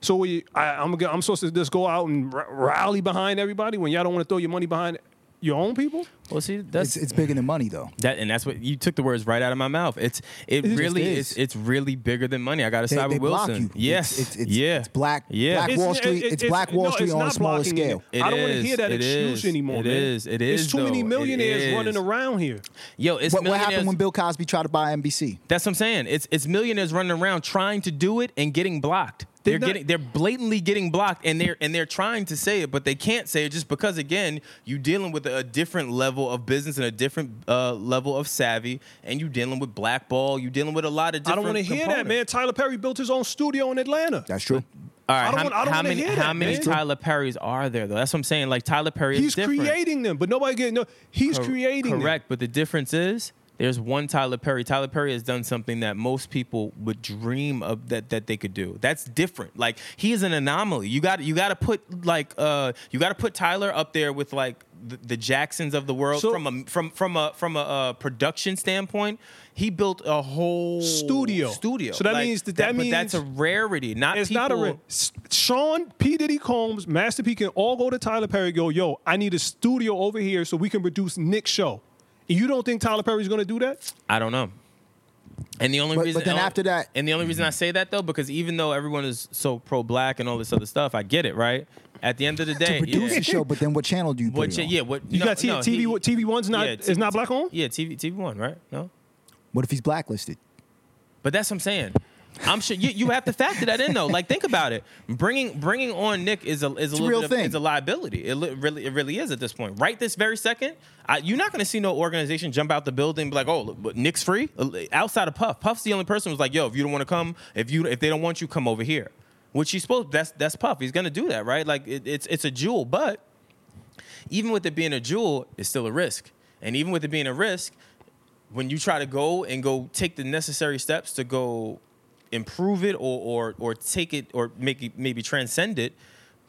[SPEAKER 2] So we, I, I'm I'm supposed to just go out and r- rally behind everybody when y'all don't want to throw your money behind your own people.
[SPEAKER 1] Well, see, that's
[SPEAKER 3] It's, it's bigger than money, though.
[SPEAKER 1] that, and that's what you took the words right out of my mouth. It's it,
[SPEAKER 2] It
[SPEAKER 1] really
[SPEAKER 3] is.
[SPEAKER 1] is. It's really bigger than money. I got to
[SPEAKER 3] They,
[SPEAKER 1] side
[SPEAKER 3] they
[SPEAKER 1] with
[SPEAKER 3] block
[SPEAKER 1] Wilson.
[SPEAKER 3] you.
[SPEAKER 1] Yes,
[SPEAKER 3] It's, it's, it's,
[SPEAKER 1] yeah,
[SPEAKER 3] it's black,
[SPEAKER 1] yeah.
[SPEAKER 3] black Wall Street. It's, Black Wall
[SPEAKER 2] no,
[SPEAKER 3] Street on a
[SPEAKER 2] not
[SPEAKER 3] smaller scale.
[SPEAKER 2] it.
[SPEAKER 1] It
[SPEAKER 2] I don't want to hear that excuse
[SPEAKER 1] is,
[SPEAKER 2] anymore.
[SPEAKER 1] it
[SPEAKER 2] man.
[SPEAKER 1] is, it
[SPEAKER 2] There's
[SPEAKER 1] is,
[SPEAKER 2] too many
[SPEAKER 1] though. It
[SPEAKER 2] millionaires running around here.
[SPEAKER 1] Yo, it's
[SPEAKER 3] What, what happened when Bill Cosby tried to buy NBC?
[SPEAKER 1] That's what I'm saying. It's it's millionaires running around trying to do it and getting blocked. They're
[SPEAKER 2] They're not-
[SPEAKER 1] getting they're blatantly getting blocked and they're and they're trying to say it, but they can't say it just because again, you're dealing with a different level of business and a different uh, level of savvy, and you dealing with blackball, you dealing with a lot of
[SPEAKER 2] I don't want to hear that, man. Tyler Perry built his own studio in Atlanta.
[SPEAKER 3] That's true.
[SPEAKER 1] All right,
[SPEAKER 2] I don't
[SPEAKER 1] how,
[SPEAKER 2] wanna- I don't
[SPEAKER 1] how many
[SPEAKER 2] hear
[SPEAKER 1] how
[SPEAKER 2] that,
[SPEAKER 1] many
[SPEAKER 2] man.
[SPEAKER 1] Tyler Perrys are there though? That's what I'm saying. Like Tyler Perry is
[SPEAKER 2] He's
[SPEAKER 1] different.
[SPEAKER 2] creating them, but nobody get no. He's
[SPEAKER 1] Cor-
[SPEAKER 2] creating them.
[SPEAKER 1] Correct, but the difference is there's one Tyler Perry. Tyler Perry has done something that most people would dream of that that they could do. That's different. Like he is an anomaly. You got you got to put like uh you got to put Tyler up there with like the, the Jacksons of the world
[SPEAKER 2] So-
[SPEAKER 1] from a from from a from a uh, production standpoint. He built a whole
[SPEAKER 2] Studio.
[SPEAKER 1] Studio.
[SPEAKER 2] So that
[SPEAKER 1] Like,
[SPEAKER 2] means that- that
[SPEAKER 1] but that's a rarity. Not
[SPEAKER 2] It's
[SPEAKER 1] people,
[SPEAKER 2] not a. S- Sean P Diddy Combs, Master P can all go to Tyler Perry. Go, yo, I need a studio over here so we can produce Nick's show. And you don't think Tyler Perry's going to do that?
[SPEAKER 1] I don't know. And the only
[SPEAKER 3] But-
[SPEAKER 1] reason,
[SPEAKER 3] but then
[SPEAKER 1] and
[SPEAKER 3] after that-
[SPEAKER 1] and the only reason I say that though, because even though everyone is so pro black and all this other stuff, I get it, right? At the end of the day,
[SPEAKER 3] To
[SPEAKER 1] day,
[SPEAKER 3] produce
[SPEAKER 1] yeah.
[SPEAKER 3] a show, but then what channel do you put
[SPEAKER 1] What?
[SPEAKER 3] it
[SPEAKER 1] cha-
[SPEAKER 3] on?
[SPEAKER 1] Yeah, what?
[SPEAKER 2] You
[SPEAKER 1] no,
[SPEAKER 2] got T-
[SPEAKER 1] no,
[SPEAKER 2] TV.
[SPEAKER 1] he-
[SPEAKER 2] TV One's not
[SPEAKER 1] yeah,
[SPEAKER 2] is not black on.
[SPEAKER 1] Yeah, TV TV One, right? No,
[SPEAKER 3] What if he's blacklisted?
[SPEAKER 1] but that's what I'm saying. I'm sure you, you have to factor that in though. Like think about it. Bringing bringing on Nick is a is a
[SPEAKER 3] a real
[SPEAKER 1] bit of,
[SPEAKER 3] thing.
[SPEAKER 1] it's a liability. It li- really it really is at this point. Right this very second, I, you're not going to see no organization jump out the building and be like, oh, look, but Nick's free. Uh, Outside of Puff, Puff's the only person who's like, yo, if you don't want to come, if you if they don't want you, come over here. which he's supposed. That's that's Puff. He's gonna do that, right? Like it, it's it's a jewel, but even with it being a jewel, it's still a risk. And even with it being a risk, when you try to go and go take the necessary steps to go improve it or or or take it or make it maybe transcend it,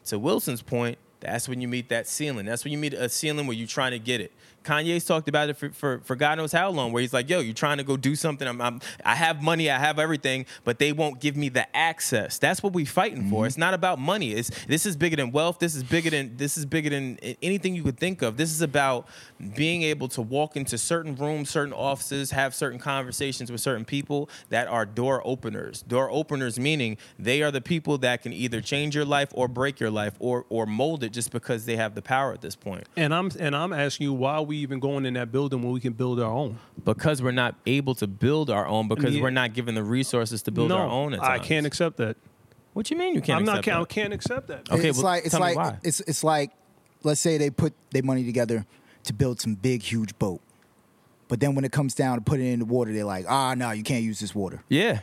[SPEAKER 1] to Wilson's point, that's when you meet that ceiling. That's when you meet a ceiling where you're trying to get it. Kanye's talked about it for, for, for God knows how long, where he's like, yo, you're trying to go do something. I'm, I'm, I have money, I have everything, but they won't give me the access. That's what we're fighting for. Mm-hmm. It's not about money. It's this is bigger than wealth. This is bigger than this is bigger than anything you could think of. This is about being able to walk into certain rooms, certain offices, have certain conversations with certain people that are door openers. Door openers meaning they are the people that can either change your life or break your life or or mold it just because they have the power at this point.
[SPEAKER 2] And I'm and I'm asking you why are we even going in that building when we can build our own?
[SPEAKER 1] because we're not able to build our own because
[SPEAKER 2] Yeah.
[SPEAKER 1] we're not given the resources to build
[SPEAKER 2] no,
[SPEAKER 1] our own. At
[SPEAKER 2] I can't accept that.
[SPEAKER 1] What you mean you can't?
[SPEAKER 2] I'm not.
[SPEAKER 1] accept
[SPEAKER 2] I can't accept that.
[SPEAKER 1] Okay,
[SPEAKER 3] it's
[SPEAKER 1] well,
[SPEAKER 3] like it's
[SPEAKER 1] tell
[SPEAKER 3] like it's it's like let's say they put their money together to build some big huge boat. But then when it comes down to putting it in the water, they're like, ah, no, you can't use this water.
[SPEAKER 1] Yeah,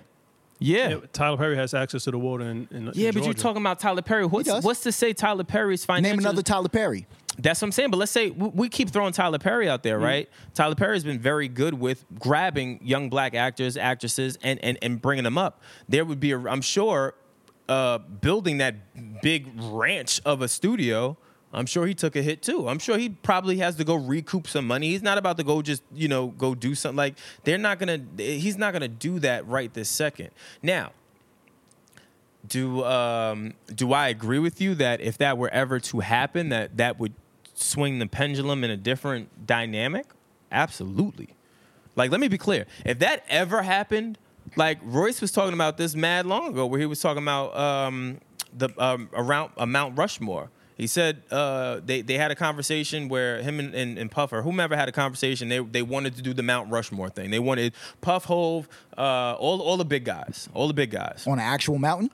[SPEAKER 1] yeah.
[SPEAKER 2] Yeah, Tyler Perry has access to the water in, in
[SPEAKER 1] Yeah,
[SPEAKER 2] in
[SPEAKER 1] but you're talking about Tyler Perry. What's, what's to say Tyler Perry's financial?
[SPEAKER 3] Name another Tyler Perry.
[SPEAKER 1] That's what I'm saying. But let's say we, keep throwing Tyler Perry out
[SPEAKER 2] Mm-hmm.
[SPEAKER 1] there, right? Tyler Perry's been very good with grabbing young black actors, actresses, and and, and bringing them up. There would be, a, I'm sure, uh, building that big ranch of a studio. I'm sure he took a hit too. I'm sure he probably has to go recoup some money. He's not about to go just you know go do something like they're not gonna. He's not gonna do that right this second. Now, do um, do I agree with you that if that were ever to happen, that that would swing the pendulum in a different dynamic? Absolutely. Like, let me be clear. If that ever happened, like Royce was talking about this mad long ago, where he was talking about um, the um, around uh, Mount Rushmore. He said uh, they they had a conversation where him and, and, and Puff or whomever had a conversation. They they wanted to do the Mount Rushmore thing. They wanted Puff, Hove, uh, all all the big guys, all the big guys.
[SPEAKER 3] On an actual mountain?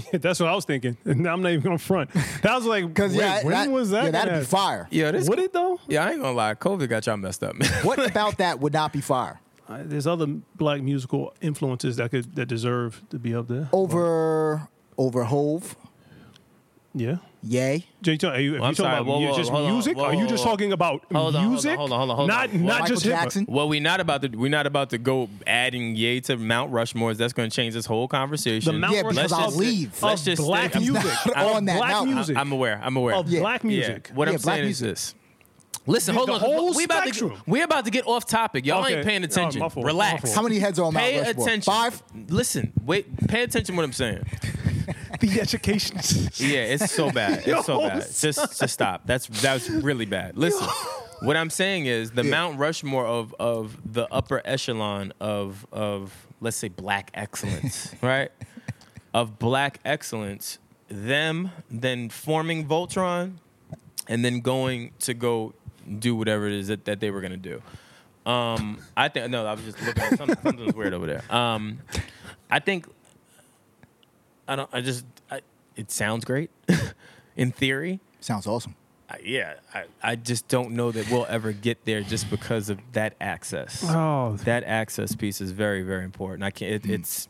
[SPEAKER 2] That's what I was thinking. And I'm not even going to front. That was like,
[SPEAKER 3] Because yeah,
[SPEAKER 2] when
[SPEAKER 3] that,
[SPEAKER 2] was that?
[SPEAKER 3] Yeah, that'd be
[SPEAKER 2] happen?
[SPEAKER 3] fire.
[SPEAKER 1] Yeah, this
[SPEAKER 2] Would it though?
[SPEAKER 1] Yeah, I ain't gonna lie. COVID got y'all messed up, man.
[SPEAKER 3] What about that would not be fire?
[SPEAKER 2] Uh, There's other black musical influences that could that deserve to be up there.
[SPEAKER 3] Over over Hove,
[SPEAKER 2] Yeah.
[SPEAKER 3] Yay.
[SPEAKER 2] Jay, are you,
[SPEAKER 1] Well, I'm
[SPEAKER 2] talking
[SPEAKER 1] sorry.
[SPEAKER 2] about
[SPEAKER 1] Whoa, whoa,
[SPEAKER 2] just
[SPEAKER 1] hold on.
[SPEAKER 2] music?
[SPEAKER 1] Whoa,
[SPEAKER 2] are you just talking about
[SPEAKER 1] Hold on, hold on,
[SPEAKER 2] music?
[SPEAKER 1] hold on, hold on, hold
[SPEAKER 2] not,
[SPEAKER 1] on.
[SPEAKER 2] Not
[SPEAKER 3] Michael
[SPEAKER 2] just.
[SPEAKER 3] Jackson.
[SPEAKER 1] well, we're not about to we're not about to go adding Yay to Mount Rushmores. That's going to change this whole conversation.
[SPEAKER 2] The Mount
[SPEAKER 3] Yeah,
[SPEAKER 2] Rushmore
[SPEAKER 3] because I'll leave.
[SPEAKER 1] Let's
[SPEAKER 2] of
[SPEAKER 1] just
[SPEAKER 2] black
[SPEAKER 1] stick- I'm
[SPEAKER 2] music.
[SPEAKER 3] on that
[SPEAKER 2] black
[SPEAKER 3] mountain.
[SPEAKER 2] music.
[SPEAKER 1] I'm aware. I'm aware.
[SPEAKER 2] Of
[SPEAKER 3] Yeah.
[SPEAKER 2] black music.
[SPEAKER 1] Yeah. What
[SPEAKER 3] Yeah,
[SPEAKER 1] I'm
[SPEAKER 3] black
[SPEAKER 1] saying
[SPEAKER 3] music.
[SPEAKER 1] is this. Listen, hold
[SPEAKER 2] the
[SPEAKER 1] on.
[SPEAKER 2] whole
[SPEAKER 1] we about to
[SPEAKER 2] spectrum.
[SPEAKER 1] we about to get off topic. Y'all
[SPEAKER 2] Okay.
[SPEAKER 1] ain't paying attention.
[SPEAKER 2] my fault,
[SPEAKER 1] Relax.
[SPEAKER 2] fault.
[SPEAKER 3] How many heads are on Mount
[SPEAKER 1] Pay
[SPEAKER 3] Rushmore?
[SPEAKER 1] attention.
[SPEAKER 3] Five?
[SPEAKER 1] Listen. Wait. Pay attention to what I'm saying.
[SPEAKER 2] The education.
[SPEAKER 1] Yeah, it's so bad. It's so
[SPEAKER 2] Yo,
[SPEAKER 1] bad. Just, just stop. That's that's really bad. Listen, what I'm saying is the
[SPEAKER 3] Yeah.
[SPEAKER 1] Mount Rushmore of of the upper echelon of of let's say black excellence, right? Of black excellence, them then forming Voltron, and then going to go do whatever it is that, that they were gonna do. Um, I think no, I was just looking at something, something was weird over there. Um, I think I don't. I just. I, it sounds great, in theory.
[SPEAKER 3] Sounds awesome.
[SPEAKER 1] I, yeah, I, I just don't know that we'll ever get there just because of that access.
[SPEAKER 2] Oh.
[SPEAKER 1] that access piece is very, very important. I can't. It, it's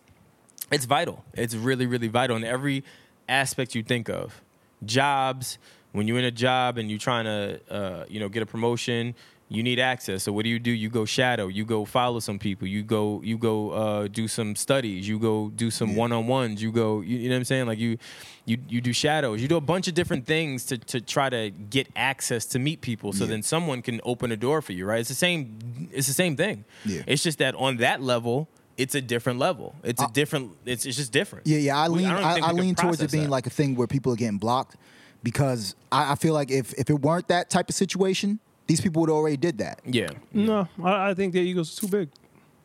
[SPEAKER 1] it's vital. It's really, really vital in every aspect you think of. Jobs. When you're in a job and you're trying to, uh, you know, get a promotion, you need access. So what do you do? You go shadow. You go follow some people. You go. You go uh, do some studies. You go do some one on ones. You go. You, you know what I'm saying? Like you, you you do shadows. You do a bunch of different things to to try to get access to meet people. So
[SPEAKER 3] Yeah.
[SPEAKER 1] then someone can open a door for you. Right? It's the same. It's the same thing.
[SPEAKER 3] Yeah.
[SPEAKER 1] It's just that on that level, it's a different level. It's a different. It's it's just different.
[SPEAKER 3] Yeah, yeah. I lean.
[SPEAKER 1] don't
[SPEAKER 3] I, I, lean towards it being
[SPEAKER 1] that.
[SPEAKER 3] like a thing where people are getting blocked, because I, I feel like if if it weren't that type of situation, these people would already did that.
[SPEAKER 1] Yeah.
[SPEAKER 2] No, I, I think their egos are too big.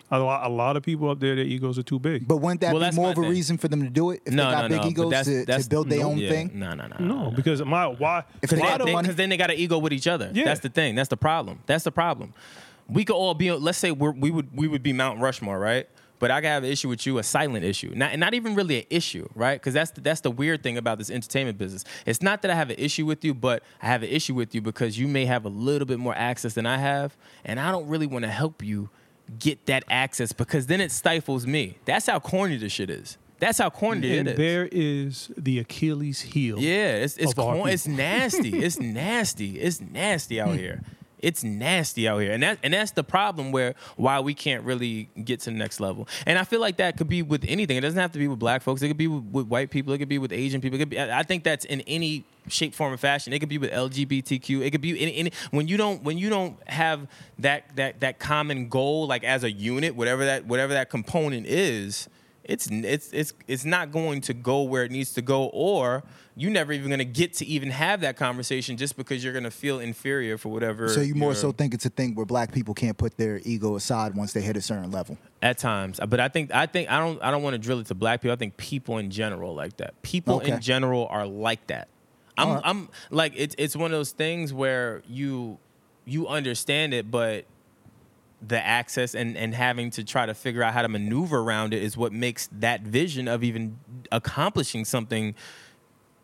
[SPEAKER 2] A lot, a lot of people up there, their egos are too big.
[SPEAKER 3] But wouldn't that
[SPEAKER 1] Well,
[SPEAKER 3] be
[SPEAKER 1] that's
[SPEAKER 3] more
[SPEAKER 1] my
[SPEAKER 3] of a
[SPEAKER 1] thing.
[SPEAKER 3] reason for them to do it if
[SPEAKER 1] No,
[SPEAKER 3] they got
[SPEAKER 1] no,
[SPEAKER 3] big
[SPEAKER 1] no. but
[SPEAKER 3] egos
[SPEAKER 1] that's,
[SPEAKER 3] to,
[SPEAKER 1] that's,
[SPEAKER 3] to build their
[SPEAKER 1] no,
[SPEAKER 3] own
[SPEAKER 1] yeah.
[SPEAKER 3] thing?
[SPEAKER 1] No, no, no.
[SPEAKER 2] no, because my why?
[SPEAKER 3] If they
[SPEAKER 2] lot
[SPEAKER 3] had
[SPEAKER 2] of
[SPEAKER 3] the money-
[SPEAKER 1] Because then they got an ego with each other.
[SPEAKER 2] Yeah.
[SPEAKER 1] That's the thing. That's the problem. That's the problem. We could all be. Let's say we're, we would we would be Mount Rushmore, right? But I have an issue with you, a silent issue, not not even really an issue, right? Because that's the, that's the weird thing about this entertainment business. It's not that I have an issue with you, but I have an issue with you because you may have a little bit more access than I have, and I don't really want to help you get that access because then it stifles me. That's how corny this shit is. That's how corny it
[SPEAKER 2] and
[SPEAKER 1] is.
[SPEAKER 2] there is the Achilles heel.
[SPEAKER 1] Yeah, it's it's
[SPEAKER 2] of our
[SPEAKER 1] corn, it's nasty. it's nasty. It's nasty out here. It's nasty out here, and that and that's the problem where why we can't really get to the next level. And I feel like that could be with anything. It doesn't have to be with black folks. It could be with, with white people. It could be with Asian people. It could be, I think that's in any shape, form, or fashion. It could be with LGBTQ. It could be in any when you don't when you don't have that that that common goal like as a unit, whatever that whatever that component is it's it's it's it's not going to go where it needs to go or you never even going to get to even have that conversation just because you're going to feel inferior for whatever
[SPEAKER 3] So you more so think it's a thing where black people can't put their ego aside once they hit a certain level.
[SPEAKER 1] at times but i think i think i don't i don't want to drill it to black people i think people in general like that people
[SPEAKER 3] Okay.
[SPEAKER 1] in general are like that i'm
[SPEAKER 3] Alright.
[SPEAKER 1] i'm like it's it's one of those things where you you understand it but the access and, and having to try to figure out how to maneuver around it is what makes that vision of even accomplishing something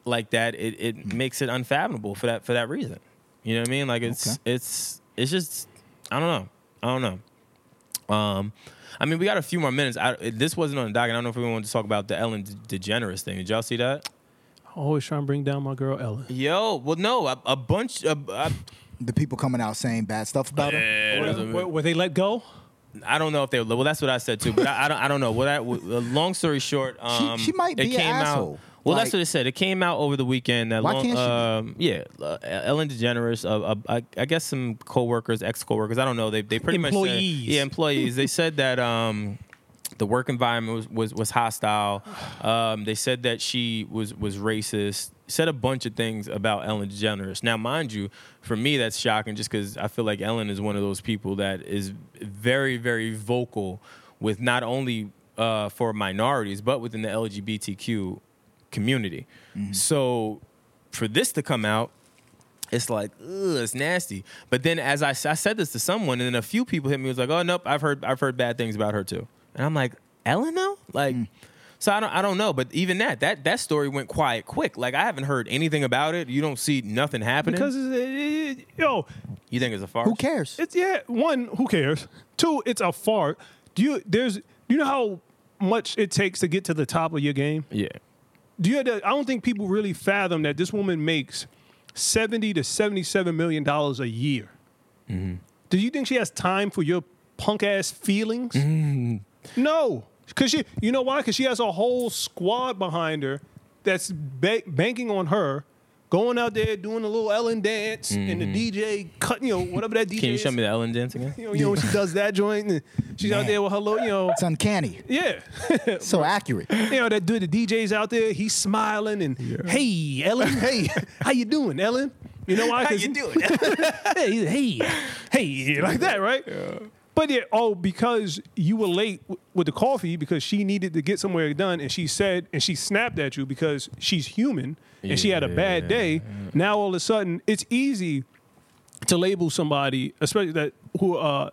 [SPEAKER 1] like that it, it
[SPEAKER 3] Hmm.
[SPEAKER 1] makes it unfathomable for that for that reason you know what i mean like it's
[SPEAKER 3] Okay.
[SPEAKER 1] it's it's just i don't know i don't know um i mean we got a few more minutes I, this wasn't on the doc and i don't know if we wanted to talk about the ellen degeneres thing did y'all see that
[SPEAKER 2] Always trying to bring down my girl Ellen.
[SPEAKER 1] yo well no a, a bunch of a,
[SPEAKER 3] The people coming out saying bad stuff about him.
[SPEAKER 1] Eh,
[SPEAKER 2] Were, were they let go?
[SPEAKER 1] I don't know if they were. Well, that's what I said too. But I, I don't. I don't know. What I, w- long story short, um,
[SPEAKER 3] she might
[SPEAKER 1] it
[SPEAKER 3] be an asshole.
[SPEAKER 1] out. Well,
[SPEAKER 3] Like-
[SPEAKER 1] that's what it said. It came out over the weekend. That
[SPEAKER 3] Why
[SPEAKER 1] long,
[SPEAKER 3] can't
[SPEAKER 1] um, Yeah, uh, Ellen DeGeneres. Uh, uh, I, I guess some coworkers, ex coworkers. I don't know. They they pretty much
[SPEAKER 2] Employees.
[SPEAKER 1] yeah, employees. they said that um, the work environment was was, was hostile. Um, they said that she was was racist. Said a bunch of things about Ellen DeGeneres. Now, mind you, for me that's shocking, just because I feel like Ellen is one of those people that is very very vocal with not only uh, for minorities but within the LGBTQ community. Mm-hmm. So for this to come out, it's like, ugh, it's nasty. But then as I said this to someone, and then a few people hit me, was like, oh nope, I've heard I've heard bad things about her too. And I'm like, Ellen though? Like mm. so I don't I don't know, but even that that that story went quiet quick. Like I haven't heard anything about it. You don't see nothing happening.
[SPEAKER 2] Because it, it- yo,
[SPEAKER 1] you think it's a fart?
[SPEAKER 3] Who cares?
[SPEAKER 2] it's yeah. One, who cares? Two, it's a fart. Do you there's you know how much it takes to get to the top of your game?
[SPEAKER 1] Yeah.
[SPEAKER 2] Do you? I don't think people really fathom that this woman makes seventy to seventy-seven million dollars a year. Mm-hmm. Do you think she has time for your punk ass feelings? Mm-hmm. No, because she. You know why? Because she has a whole squad behind her that's ba- banking on her. Going out there doing a little Ellen dance and the mm-hmm. DJ cutting, you know, whatever that DJ
[SPEAKER 1] Can you
[SPEAKER 2] is.
[SPEAKER 1] show me the Ellen dance again?
[SPEAKER 2] You know, you know when she does that joint, and she's out there with her little, you know,
[SPEAKER 3] It's uncanny.
[SPEAKER 2] yeah.
[SPEAKER 3] So accurate.
[SPEAKER 2] you know that dude, the DJ's out there, he's smiling and hey Ellen, hey, how you doing, Ellen? You know why?
[SPEAKER 1] How
[SPEAKER 2] 'Cause-
[SPEAKER 1] you doing?
[SPEAKER 2] hey, hey, hey, like that, right? But yeah, oh, because you were late w- with the coffee because she needed to get somewhere done, and she said, and she snapped at you because she's human and she had a bad day. Now all of a sudden, it's easy to label somebody, especially that who uh,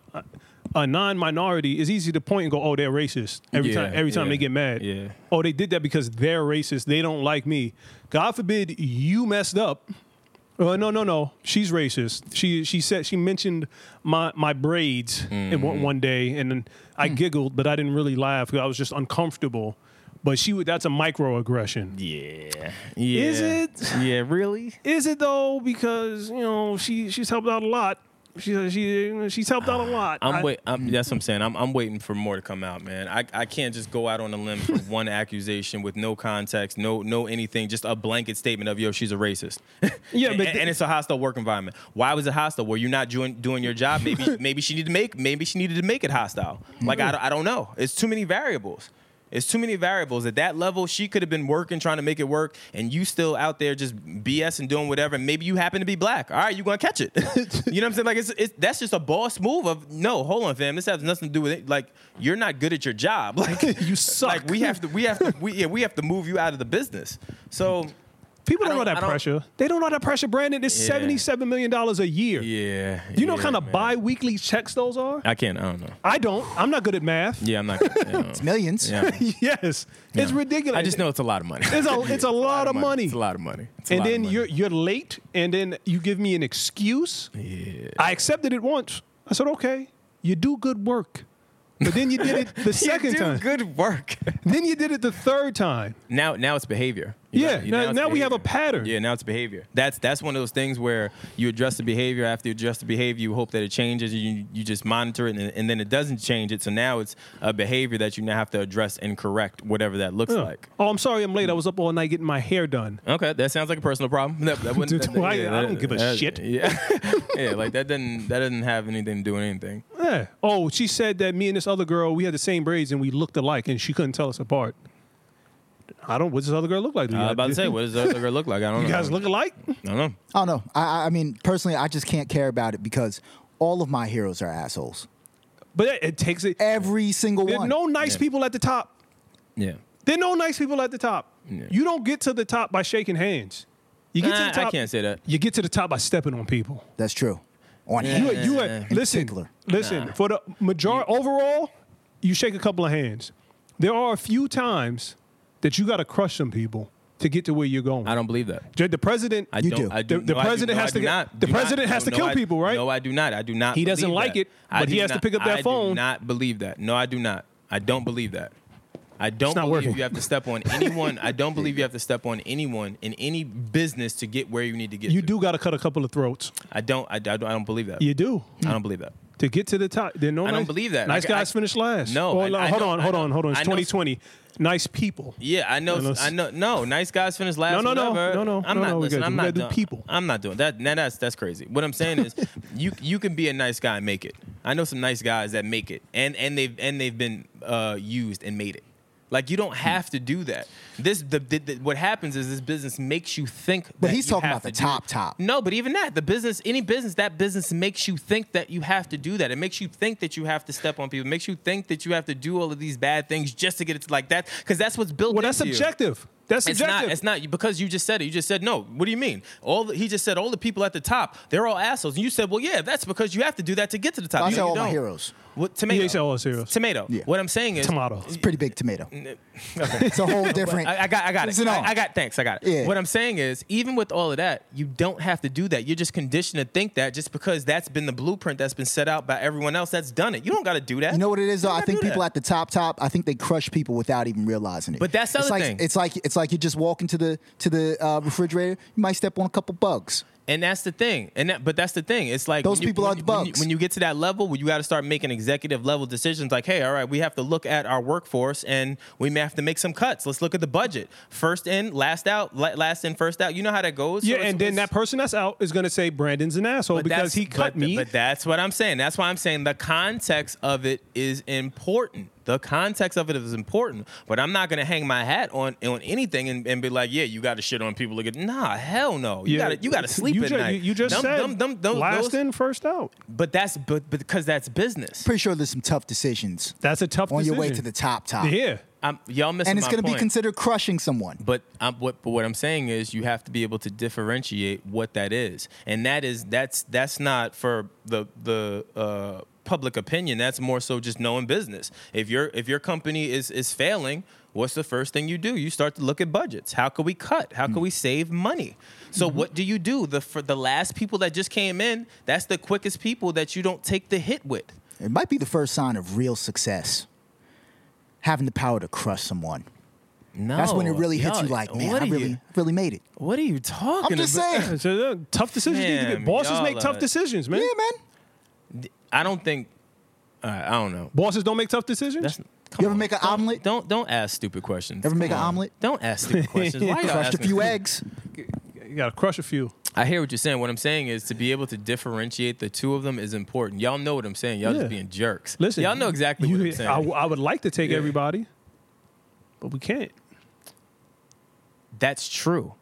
[SPEAKER 2] a non-minority, is easy to point and go, "Oh, they're racist." Every
[SPEAKER 1] Yeah,
[SPEAKER 2] time, every time
[SPEAKER 1] yeah,
[SPEAKER 2] they get mad,
[SPEAKER 1] yeah.
[SPEAKER 2] oh, they did that because they're racist. They don't like me. God forbid you messed up. Uh, no, no, no. She's racist. She she said she mentioned my my braids in
[SPEAKER 1] Mm-hmm.
[SPEAKER 2] one, one day, and then I
[SPEAKER 1] Hmm.
[SPEAKER 2] giggled, but I didn't really laugh because I was just uncomfortable. But she would that's a microaggression.
[SPEAKER 1] yeah. Yeah.
[SPEAKER 2] Is it?
[SPEAKER 1] Yeah, really?
[SPEAKER 2] Is it though? Because you know she she's helped out a lot. She she she's helped out a lot.
[SPEAKER 1] I'm
[SPEAKER 2] I-
[SPEAKER 1] wait. I'm, that's what I'm saying. I'm, I'm waiting for more to come out, man. I, I can't just go out on a limb for one accusation with no context, no no anything, just a blanket statement of yo, she's a racist.
[SPEAKER 2] Yeah,
[SPEAKER 1] and,
[SPEAKER 2] but
[SPEAKER 1] and it's a hostile work environment. Why was it hostile? Were you not doing doing your job? Maybe maybe she needed to make maybe she needed to make it hostile. Like I, I don't know. It's too many variables. It's too many variables. At that level, she could have been working, trying to make it work, and you still out there just BS and doing whatever. And maybe you happen to be black. All right, you gonna catch it. you know what I'm saying? Like it's, it's that's just a boss move of no. Hold on, fam. This has nothing to do with it. Like you're not good at your job. Like
[SPEAKER 2] You suck.
[SPEAKER 1] Like we have to. We have to. We yeah. We have to move you out of the business. So.
[SPEAKER 2] People don't, know
[SPEAKER 1] don't-
[SPEAKER 2] that
[SPEAKER 1] don't-
[SPEAKER 2] pressure. They don't know that pressure, Brandon. It's
[SPEAKER 1] Yeah.
[SPEAKER 2] seventy seven million dollars a year.
[SPEAKER 1] Yeah.
[SPEAKER 2] Do you know
[SPEAKER 1] yeah,
[SPEAKER 2] what kind of
[SPEAKER 1] man.
[SPEAKER 2] bi-weekly checks those are?
[SPEAKER 1] I can't. I don't know.
[SPEAKER 2] I don't. I'm not good at math.
[SPEAKER 1] Yeah, I'm not. You know.
[SPEAKER 3] Millions.
[SPEAKER 1] Yeah.
[SPEAKER 2] yes, it's ridiculous.
[SPEAKER 1] I just know it's a lot of money.
[SPEAKER 2] It's a- it's a lot of money.
[SPEAKER 1] It's a lot of money. It's a
[SPEAKER 2] and
[SPEAKER 1] lot of
[SPEAKER 2] then
[SPEAKER 1] money.
[SPEAKER 2] you're you're late, and then you give me an excuse.
[SPEAKER 1] Yeah.
[SPEAKER 2] I accepted it once. I said, okay, you do good work. But then you did it the second
[SPEAKER 1] you do
[SPEAKER 2] time.
[SPEAKER 1] good work.
[SPEAKER 2] Then you did it the third time.
[SPEAKER 1] now, now it's behavior. You
[SPEAKER 2] Yeah,
[SPEAKER 1] know,
[SPEAKER 2] now-
[SPEAKER 1] it's
[SPEAKER 2] now we have a pattern.
[SPEAKER 1] Yeah, now it's behavior. That's that's one of those things where you address the behavior. After you address the behavior, you hope that it changes. You you just monitor it, and, and then it doesn't change it. So now it's a behavior that you now have to address and correct, whatever that looks
[SPEAKER 2] Yeah.
[SPEAKER 1] like.
[SPEAKER 2] Oh, I'm sorry, I'm late. I was up all night getting my hair done.
[SPEAKER 1] Okay, that sounds like a personal problem. That, that
[SPEAKER 2] Dude,
[SPEAKER 1] that-
[SPEAKER 2] I-
[SPEAKER 1] yeah,
[SPEAKER 2] I don't
[SPEAKER 1] that-
[SPEAKER 2] give a shit.
[SPEAKER 1] Yeah, yeah, like that doesn't that doesn't have anything to do with anything.
[SPEAKER 2] Yeah. Oh, she said that me and this other girl, we had the same braids and we looked alike, and she couldn't tell us apart. I don't. What's this other girl look like?
[SPEAKER 1] I
[SPEAKER 2] you-
[SPEAKER 1] was about to say, what does the other girl look like? I don't know.
[SPEAKER 2] You
[SPEAKER 1] know.
[SPEAKER 2] guys look alike?
[SPEAKER 1] I don't know.
[SPEAKER 3] I don't know. I, I- I mean, personally, I just can't care about it because all of my heroes are assholes.
[SPEAKER 2] But it, it takes it.
[SPEAKER 3] Every single
[SPEAKER 2] There are
[SPEAKER 3] one.
[SPEAKER 2] no nice
[SPEAKER 1] Yeah.
[SPEAKER 2] people at the top.
[SPEAKER 1] Yeah.
[SPEAKER 2] There are no nice people at the top.
[SPEAKER 1] Yeah.
[SPEAKER 2] You don't get to the top by shaking hands. You get to
[SPEAKER 1] Nah,
[SPEAKER 2] the top.
[SPEAKER 1] I can't say that.
[SPEAKER 2] You get to the top by stepping on people.
[SPEAKER 3] That's true. On
[SPEAKER 2] You,
[SPEAKER 3] him.
[SPEAKER 2] you
[SPEAKER 1] In
[SPEAKER 2] listen,
[SPEAKER 3] particular.
[SPEAKER 2] listen.
[SPEAKER 1] Nah.
[SPEAKER 2] For the majority overall, you shake a couple of hands. There are a few times that you got to crush some people to get to where you're going.
[SPEAKER 1] I don't believe that.
[SPEAKER 2] The president,
[SPEAKER 1] I
[SPEAKER 3] You
[SPEAKER 1] don't. I do.
[SPEAKER 2] The- the
[SPEAKER 1] no, I do-
[SPEAKER 2] president
[SPEAKER 1] no,
[SPEAKER 2] has to
[SPEAKER 1] not-
[SPEAKER 2] the
[SPEAKER 1] do not.
[SPEAKER 2] president has
[SPEAKER 1] No,
[SPEAKER 2] to kill
[SPEAKER 1] I-
[SPEAKER 2] people, right?
[SPEAKER 1] No, I do not. I do not.
[SPEAKER 2] He doesn't like
[SPEAKER 1] that.
[SPEAKER 2] it, but he
[SPEAKER 1] do
[SPEAKER 2] has to pick up that
[SPEAKER 1] I
[SPEAKER 2] phone.
[SPEAKER 1] do not believe that. No, I do not. I don't believe that. I don't
[SPEAKER 2] not
[SPEAKER 1] believe
[SPEAKER 2] working.
[SPEAKER 1] you have to step on anyone. I don't believe you have to step on anyone in any business to get where you need to get.
[SPEAKER 2] you
[SPEAKER 1] to.
[SPEAKER 2] do got to cut a couple of throats.
[SPEAKER 1] I don't. I, I don't. I don't believe that.
[SPEAKER 2] You do
[SPEAKER 1] I don't believe that.
[SPEAKER 2] To get to the top. There are no
[SPEAKER 1] I don't believe that.
[SPEAKER 2] Nice
[SPEAKER 1] I-
[SPEAKER 2] guys
[SPEAKER 1] I-
[SPEAKER 2] finish last.
[SPEAKER 1] No,
[SPEAKER 2] Oh,
[SPEAKER 1] I-
[SPEAKER 2] hold
[SPEAKER 1] know-
[SPEAKER 2] on, hold on, hold on. It's 2020. Nice people.
[SPEAKER 1] Yeah, I know.
[SPEAKER 2] No, no,
[SPEAKER 1] I know. No, nice guys finish last.
[SPEAKER 2] No, no, no.
[SPEAKER 1] whatever.
[SPEAKER 2] No, no.
[SPEAKER 1] I'm
[SPEAKER 2] No,
[SPEAKER 1] not.
[SPEAKER 2] no,
[SPEAKER 1] listen, I'm not
[SPEAKER 2] do
[SPEAKER 1] doing,
[SPEAKER 2] people.
[SPEAKER 1] I'm not doing that. Now that's that's crazy. What I'm saying is, you you can be a nice guy and make it. I know some nice guys that make it, and and they've and they've been uh, used and made it. Like you don't have to do that. This the, the, the- what happens is this business makes you think.
[SPEAKER 3] But
[SPEAKER 1] that
[SPEAKER 3] he's
[SPEAKER 1] you
[SPEAKER 3] talking
[SPEAKER 1] have
[SPEAKER 3] about the
[SPEAKER 1] to do
[SPEAKER 3] top, top.
[SPEAKER 1] No, but even that, the business, any business, that business makes you think that you have to do that. It makes you think that you have to step on people. It makes you think that you have to do all of these bad things just to get it to like that. Because that's what's built.
[SPEAKER 2] Well, that's
[SPEAKER 1] subjective. you.
[SPEAKER 2] Subjective. That's
[SPEAKER 1] It's
[SPEAKER 2] subjective.
[SPEAKER 1] not. It's not because you just said it. You just said no. What do you mean? All the, he just said all the people at the top. They're all assholes. And you said, well, yeah, that's because you have to do that to get to the top.
[SPEAKER 3] I
[SPEAKER 1] You-
[SPEAKER 3] said
[SPEAKER 1] you
[SPEAKER 3] all my
[SPEAKER 1] don't.
[SPEAKER 3] heroes.
[SPEAKER 1] What tomato?
[SPEAKER 2] Yeah, he said all his heroes.
[SPEAKER 1] Tomato.
[SPEAKER 3] Yeah.
[SPEAKER 1] What I'm saying is
[SPEAKER 2] Tomato.
[SPEAKER 3] It's a pretty big tomato.
[SPEAKER 1] Okay.
[SPEAKER 3] It's a whole different.
[SPEAKER 1] I, I got, I got
[SPEAKER 3] It's
[SPEAKER 1] it. I. I got. Thanks, I got it.
[SPEAKER 3] Yeah.
[SPEAKER 1] What I'm saying is, even with all of that, you don't have to do that. You're just conditioned to think that just because that's been the blueprint that's been set out by everyone else that's done it. You don't got to do that.
[SPEAKER 3] You know what it is though? I think people
[SPEAKER 1] that.
[SPEAKER 3] at the top, top. I think they crush people without even realizing it.
[SPEAKER 1] But that's the
[SPEAKER 3] it's
[SPEAKER 1] other
[SPEAKER 3] like,
[SPEAKER 1] thing.
[SPEAKER 3] It's like it's like you just walk into the to the uh, refrigerator. You might step on a couple bugs.
[SPEAKER 1] And that's the thing. And that, but that's the thing. It's like
[SPEAKER 3] Those
[SPEAKER 1] when you-
[SPEAKER 3] people are
[SPEAKER 1] you-
[SPEAKER 3] the
[SPEAKER 1] when you,
[SPEAKER 3] bugs.
[SPEAKER 1] when you get to that level where you got to start making executive level decisions. Like, hey, all right, we have to look at our workforce and we may have to make some cuts. Let's look at the budget. First in, last out. Last in, first out. You know how that goes.
[SPEAKER 2] Yeah,
[SPEAKER 1] it's-
[SPEAKER 2] and then that person that's out is going to say Brandon's an asshole because he cut
[SPEAKER 1] but,
[SPEAKER 2] me.
[SPEAKER 1] But that's what I'm saying. That's why I'm saying the context of it is important. The context of it is important. But I'm not gonna hang my hat on on anything and, and be like, yeah, you got to shit on people. Look at nah, hell no. You
[SPEAKER 2] Yeah.
[SPEAKER 1] got to you got to sleep
[SPEAKER 2] you
[SPEAKER 1] at
[SPEAKER 2] ju-
[SPEAKER 1] night.
[SPEAKER 2] You, you just
[SPEAKER 1] Them-
[SPEAKER 2] said
[SPEAKER 1] them- them- them-
[SPEAKER 2] last
[SPEAKER 1] those-
[SPEAKER 2] in, first out.
[SPEAKER 1] But that's but, but because that's business.
[SPEAKER 3] Pretty sure there's some tough decisions
[SPEAKER 2] That's a tough
[SPEAKER 3] on
[SPEAKER 2] decision.
[SPEAKER 3] your way to the top, top.
[SPEAKER 2] Yeah.
[SPEAKER 1] I'm, y'all missing
[SPEAKER 3] And it's going to be considered crushing someone.
[SPEAKER 1] But I'm, what, but what I'm saying is, you have to be able to differentiate what that is, and that is that's that's not for the the uh, public opinion. That's more so just knowing business. If your if your company is is failing, what's the first thing you do? You start to look at budgets. How can we cut? How can mm. we save money? So mm-hmm. what do you do? The for the last people that just came in, that's the quickest people that you don't take the hit with.
[SPEAKER 3] It might be the first sign of real success. Having the power to crush someone.
[SPEAKER 1] No,
[SPEAKER 3] That's when it really hits you like, man,
[SPEAKER 1] what
[SPEAKER 3] I really,
[SPEAKER 1] you,
[SPEAKER 3] really made it.
[SPEAKER 1] what are you talking
[SPEAKER 3] I'm just
[SPEAKER 1] about?
[SPEAKER 3] saying.
[SPEAKER 2] Uh, tough decisions to Bosses make tough decisions, man.
[SPEAKER 3] Yeah, man.
[SPEAKER 1] I don't think. Right, I don't know.
[SPEAKER 2] Bosses don't make tough decisions.
[SPEAKER 1] That's, come
[SPEAKER 3] You ever
[SPEAKER 1] on.
[SPEAKER 3] make an
[SPEAKER 1] Don't-
[SPEAKER 3] omelet?
[SPEAKER 1] Don't don't ask stupid questions.
[SPEAKER 3] Ever make
[SPEAKER 1] Come
[SPEAKER 3] an omelet?
[SPEAKER 1] Don't ask stupid questions. Why y'all
[SPEAKER 3] Crushed a
[SPEAKER 1] asking-
[SPEAKER 3] few eggs.
[SPEAKER 2] you got to crush a few.
[SPEAKER 1] I hear what you're saying. What I'm saying is to be able to differentiate the two of them is important. Y'all know what I'm saying. Y'all
[SPEAKER 2] Yeah.
[SPEAKER 1] just being jerks.
[SPEAKER 2] Listen,
[SPEAKER 1] y'all know exactly
[SPEAKER 2] you-
[SPEAKER 1] what I'm saying.
[SPEAKER 2] I, I would like to take
[SPEAKER 1] Yeah.
[SPEAKER 2] everybody, but we can't.
[SPEAKER 1] That's true.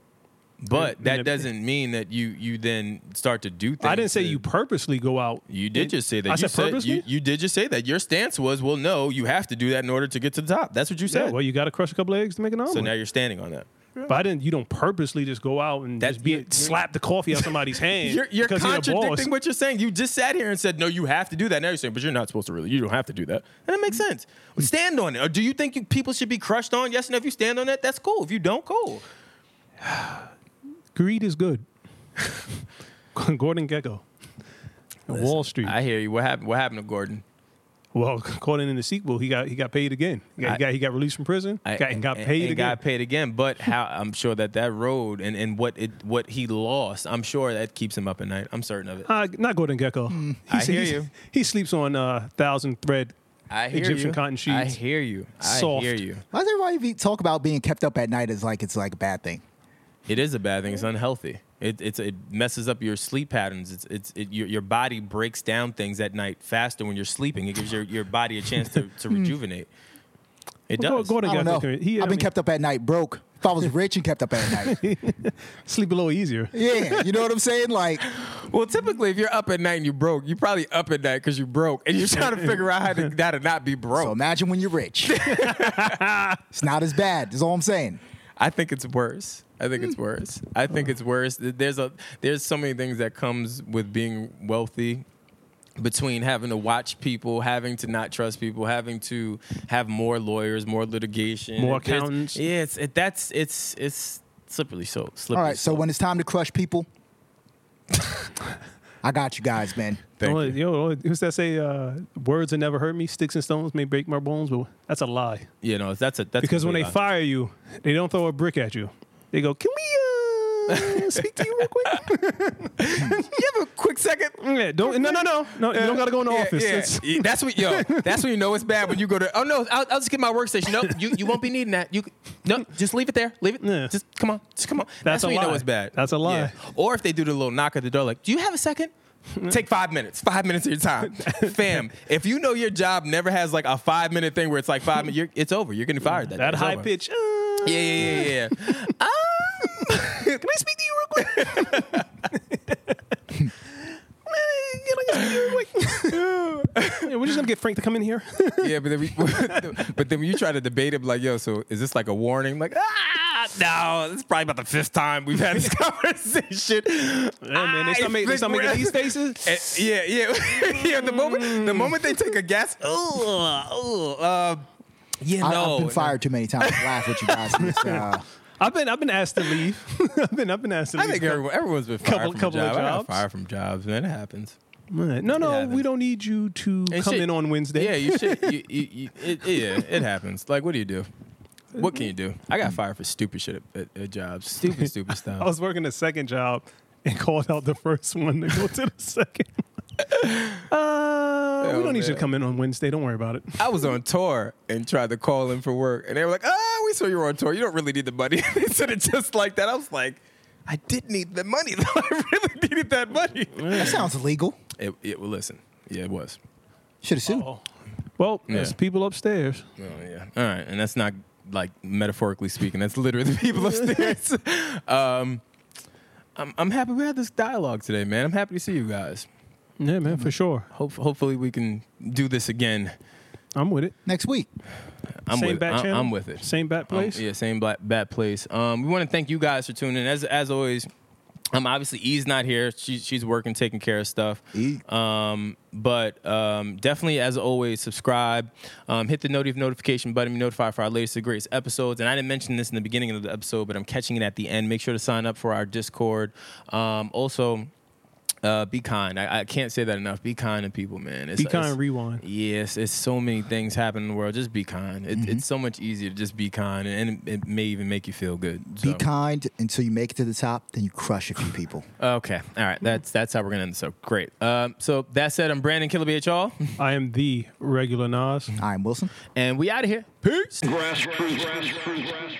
[SPEAKER 1] But that doesn't mean that you you then start to do things.
[SPEAKER 2] I didn't say you purposely go out.
[SPEAKER 1] You did just say that.
[SPEAKER 2] I
[SPEAKER 1] you
[SPEAKER 2] said purposely.
[SPEAKER 1] you, you did just say that. Your stance was, well, no, you have to do that in order to get to the top. That's what you
[SPEAKER 2] yeah,
[SPEAKER 1] said.
[SPEAKER 2] well, you got to crush a couple of eggs to make an omelet.
[SPEAKER 1] so now you're standing on that.
[SPEAKER 2] but I didn't. You don't purposely just go out and just be
[SPEAKER 1] you're-
[SPEAKER 2] slap the coffee out somebody's hand.
[SPEAKER 1] You're, you're
[SPEAKER 2] because you're a boss.
[SPEAKER 1] contradicting what you're saying. You just sat here and said, no, you have to do that. Now you're saying, but you're not supposed to really. You don't have to do that. And it makes mm. sense. Stand on it. Or do you think you, people should be crushed on? Yes, and if you stand on that, that's cool. If you don't, cool.
[SPEAKER 2] Greed is good. Gordon Gekko. Wall Street.
[SPEAKER 1] I hear you. What happened? What happened to Gordon?
[SPEAKER 2] Well, according in the sequel, he got he got paid again. He got,
[SPEAKER 1] I-
[SPEAKER 2] he got, he got released from prison.
[SPEAKER 1] I-
[SPEAKER 2] got, and got
[SPEAKER 1] and-
[SPEAKER 2] paid
[SPEAKER 1] and
[SPEAKER 2] again.
[SPEAKER 1] got paid again. But how I'm sure that that road and, and what it what he lost, I'm sure that keeps him up at night. I'm certain of it.
[SPEAKER 2] Uh, not Gordon Gekko.
[SPEAKER 1] Hmm. I hear you.
[SPEAKER 2] He sleeps on uh, thousand thread
[SPEAKER 1] I hear
[SPEAKER 2] Egyptian
[SPEAKER 1] you.
[SPEAKER 2] cotton sheets.
[SPEAKER 1] I hear you. I
[SPEAKER 2] Soft.
[SPEAKER 1] hear you.
[SPEAKER 3] Why does everybody talk about being kept up at night as like it's like a bad thing?
[SPEAKER 1] It is a bad thing. It's unhealthy. It it's it messes up your sleep patterns. It's it's it, your your body breaks down things at night faster when you're sleeping. It gives your, your body a chance to, to hmm. rejuvenate. It
[SPEAKER 2] Well,
[SPEAKER 1] does.
[SPEAKER 2] Gordon
[SPEAKER 3] I don't know.
[SPEAKER 2] He, I
[SPEAKER 3] I've been
[SPEAKER 2] mean,
[SPEAKER 3] kept up at night broke. If I was rich and kept up at night,
[SPEAKER 2] sleep a little easier.
[SPEAKER 3] yeah, you know what I'm saying? Like,
[SPEAKER 1] Well, typically, if you're up at night and you broke, you're probably up at night because you're broke, and you're trying to figure out how to how to not be broke.
[SPEAKER 3] so imagine when you're rich. it's not as bad. Is all I'm saying.
[SPEAKER 1] I think it's worse. I think it's worse. I think it's worse. There's a there's so many things that comes with being wealthy between having to watch people, having to not trust people, having to have more lawyers, more litigation,
[SPEAKER 2] More
[SPEAKER 1] There's-
[SPEAKER 2] accountants.
[SPEAKER 1] Yeah, it's it, that's it's it's slippery so slippery.
[SPEAKER 3] All right, so
[SPEAKER 1] slope.
[SPEAKER 3] when it's time to crush people, I got you guys, man.
[SPEAKER 1] Thank
[SPEAKER 2] Only-
[SPEAKER 1] you.
[SPEAKER 2] Yo, who's that say? Uh, Words that never hurt me, sticks and stones may break my bones, but that's a lie.
[SPEAKER 1] you know that's a that's
[SPEAKER 2] Because when they
[SPEAKER 1] complete lie.
[SPEAKER 2] fire you, they don't throw a brick at you. They go, "Can we uh, speak to you real quick?"
[SPEAKER 1] you have a quick second.
[SPEAKER 2] yeah, don't. No, no, no, no. You don't got to go in the
[SPEAKER 1] Yeah,
[SPEAKER 2] office.
[SPEAKER 1] yeah. Yeah, That's what yo. That's when you know it's bad when you go to. Oh no, I'll, I'll just get my workstation. No, you, you won't be needing that. You no, just leave it there. Leave it.
[SPEAKER 2] Yeah.
[SPEAKER 1] Just come on. Just come on.
[SPEAKER 2] That's a
[SPEAKER 1] when you know it's bad.
[SPEAKER 2] That's a lie.
[SPEAKER 1] Yeah. Or if they do the little knock at the door, like, do you have a second? Take five minutes. Five minutes of your time, fam. If you know your job never has like a five minute thing where it's like five minutes, you're, it's over. You're getting fired. That,
[SPEAKER 2] that high
[SPEAKER 1] over.
[SPEAKER 2] pitch. uh,
[SPEAKER 1] Yeah, yeah, yeah, yeah. um,
[SPEAKER 2] Can I speak to you real quick? Can I speak to you real quick? yeah, we're just gonna get Frank to come in here.
[SPEAKER 1] Yeah, but then we, but then when you try to debate him, like, yo, so is this like a warning? Like, ah, no, this is probably about the fifth time we've had this conversation.
[SPEAKER 2] Yeah, man, they start, make, they start making these faces.
[SPEAKER 1] Eh, yeah, yeah, yeah. The moment, the moment they take a guess, oh, oh, uh, yeah,
[SPEAKER 3] I,
[SPEAKER 1] no,
[SPEAKER 3] I've been fired too many times. to laugh with you guys. It's, uh,
[SPEAKER 2] I've been I've been asked to leave. I've been I've been asked to
[SPEAKER 1] I
[SPEAKER 2] leave.
[SPEAKER 1] think everyone, everyone's been fired
[SPEAKER 2] Couple-
[SPEAKER 1] from
[SPEAKER 2] couple of
[SPEAKER 1] jobs. I got
[SPEAKER 2] jobs.
[SPEAKER 1] fired from jobs, man. It happens.
[SPEAKER 2] Right. No, no,
[SPEAKER 1] happens.
[SPEAKER 2] we don't need you to
[SPEAKER 1] And
[SPEAKER 2] come
[SPEAKER 1] shit-
[SPEAKER 2] in on Wednesday.
[SPEAKER 1] Yeah, you should. You, you, you, it, yeah, it happens. Like, what do you do? What can you do? I got fired for stupid shit at, at, at jobs. Stupid, stupid stuff.
[SPEAKER 2] I was working a second job and called out the first one to go to the second. Uh, we
[SPEAKER 1] Oh,
[SPEAKER 2] don't need you to come in on Wednesday. Don't worry about it.
[SPEAKER 1] I was on tour and tried to call in for work, and they were like, "Ah, we saw you were on tour. You don't really need the money." they said it just like that. I was like, "I did need the money, though. I really needed that money."
[SPEAKER 3] that sounds illegal.
[SPEAKER 1] It, it well, listen, yeah, it was.
[SPEAKER 3] Should have sued.
[SPEAKER 2] Oh. Well, there's people upstairs.
[SPEAKER 1] Oh yeah. All right, and that's not like metaphorically speaking. That's literally the people upstairs. um, I'm I'm happy we had this dialogue today, man. I'm happy to see you guys.
[SPEAKER 2] Yeah, man, for sure.
[SPEAKER 1] Hope, hopefully we can do this again.
[SPEAKER 2] I'm with it.
[SPEAKER 3] Next week.
[SPEAKER 1] I'm
[SPEAKER 2] Same
[SPEAKER 1] with
[SPEAKER 2] bat
[SPEAKER 1] I'm,
[SPEAKER 2] channel?
[SPEAKER 1] I'm with it.
[SPEAKER 2] Same bat
[SPEAKER 1] Um,
[SPEAKER 2] place.
[SPEAKER 1] yeah, same black bat place. Um, we want to thank you guys for tuning in. As as always, um, obviously E's not here. She, she's working, taking care of stuff.
[SPEAKER 3] E.
[SPEAKER 1] Um, but um, definitely, as always, subscribe. Um, hit the noti- notification button. Be notified for our latest and greatest episodes. And I didn't mention this in the beginning of the episode, but I'm catching it at the end. Make sure to sign up for our Discord. Um, also. Uh, be kind. I, I can't say that enough. Be kind to people, man. It's,
[SPEAKER 2] Be kind,
[SPEAKER 1] it's-
[SPEAKER 2] rewind.
[SPEAKER 1] Yes, it's so many things happen in the world. Just be kind. It, It's so much easier to just be kind, and it, it may even make you feel good.
[SPEAKER 3] Be kind until you make it to the top, then you crush a few people.
[SPEAKER 1] Okay, all right. That's that's how we're gonna end. So great. Um, so that said, I'm Brandon Killer all
[SPEAKER 2] I am the regular Nas.
[SPEAKER 3] I'm Wilson.
[SPEAKER 1] and we out of here. Peace.
[SPEAKER 4] Grassroots. Grassroots.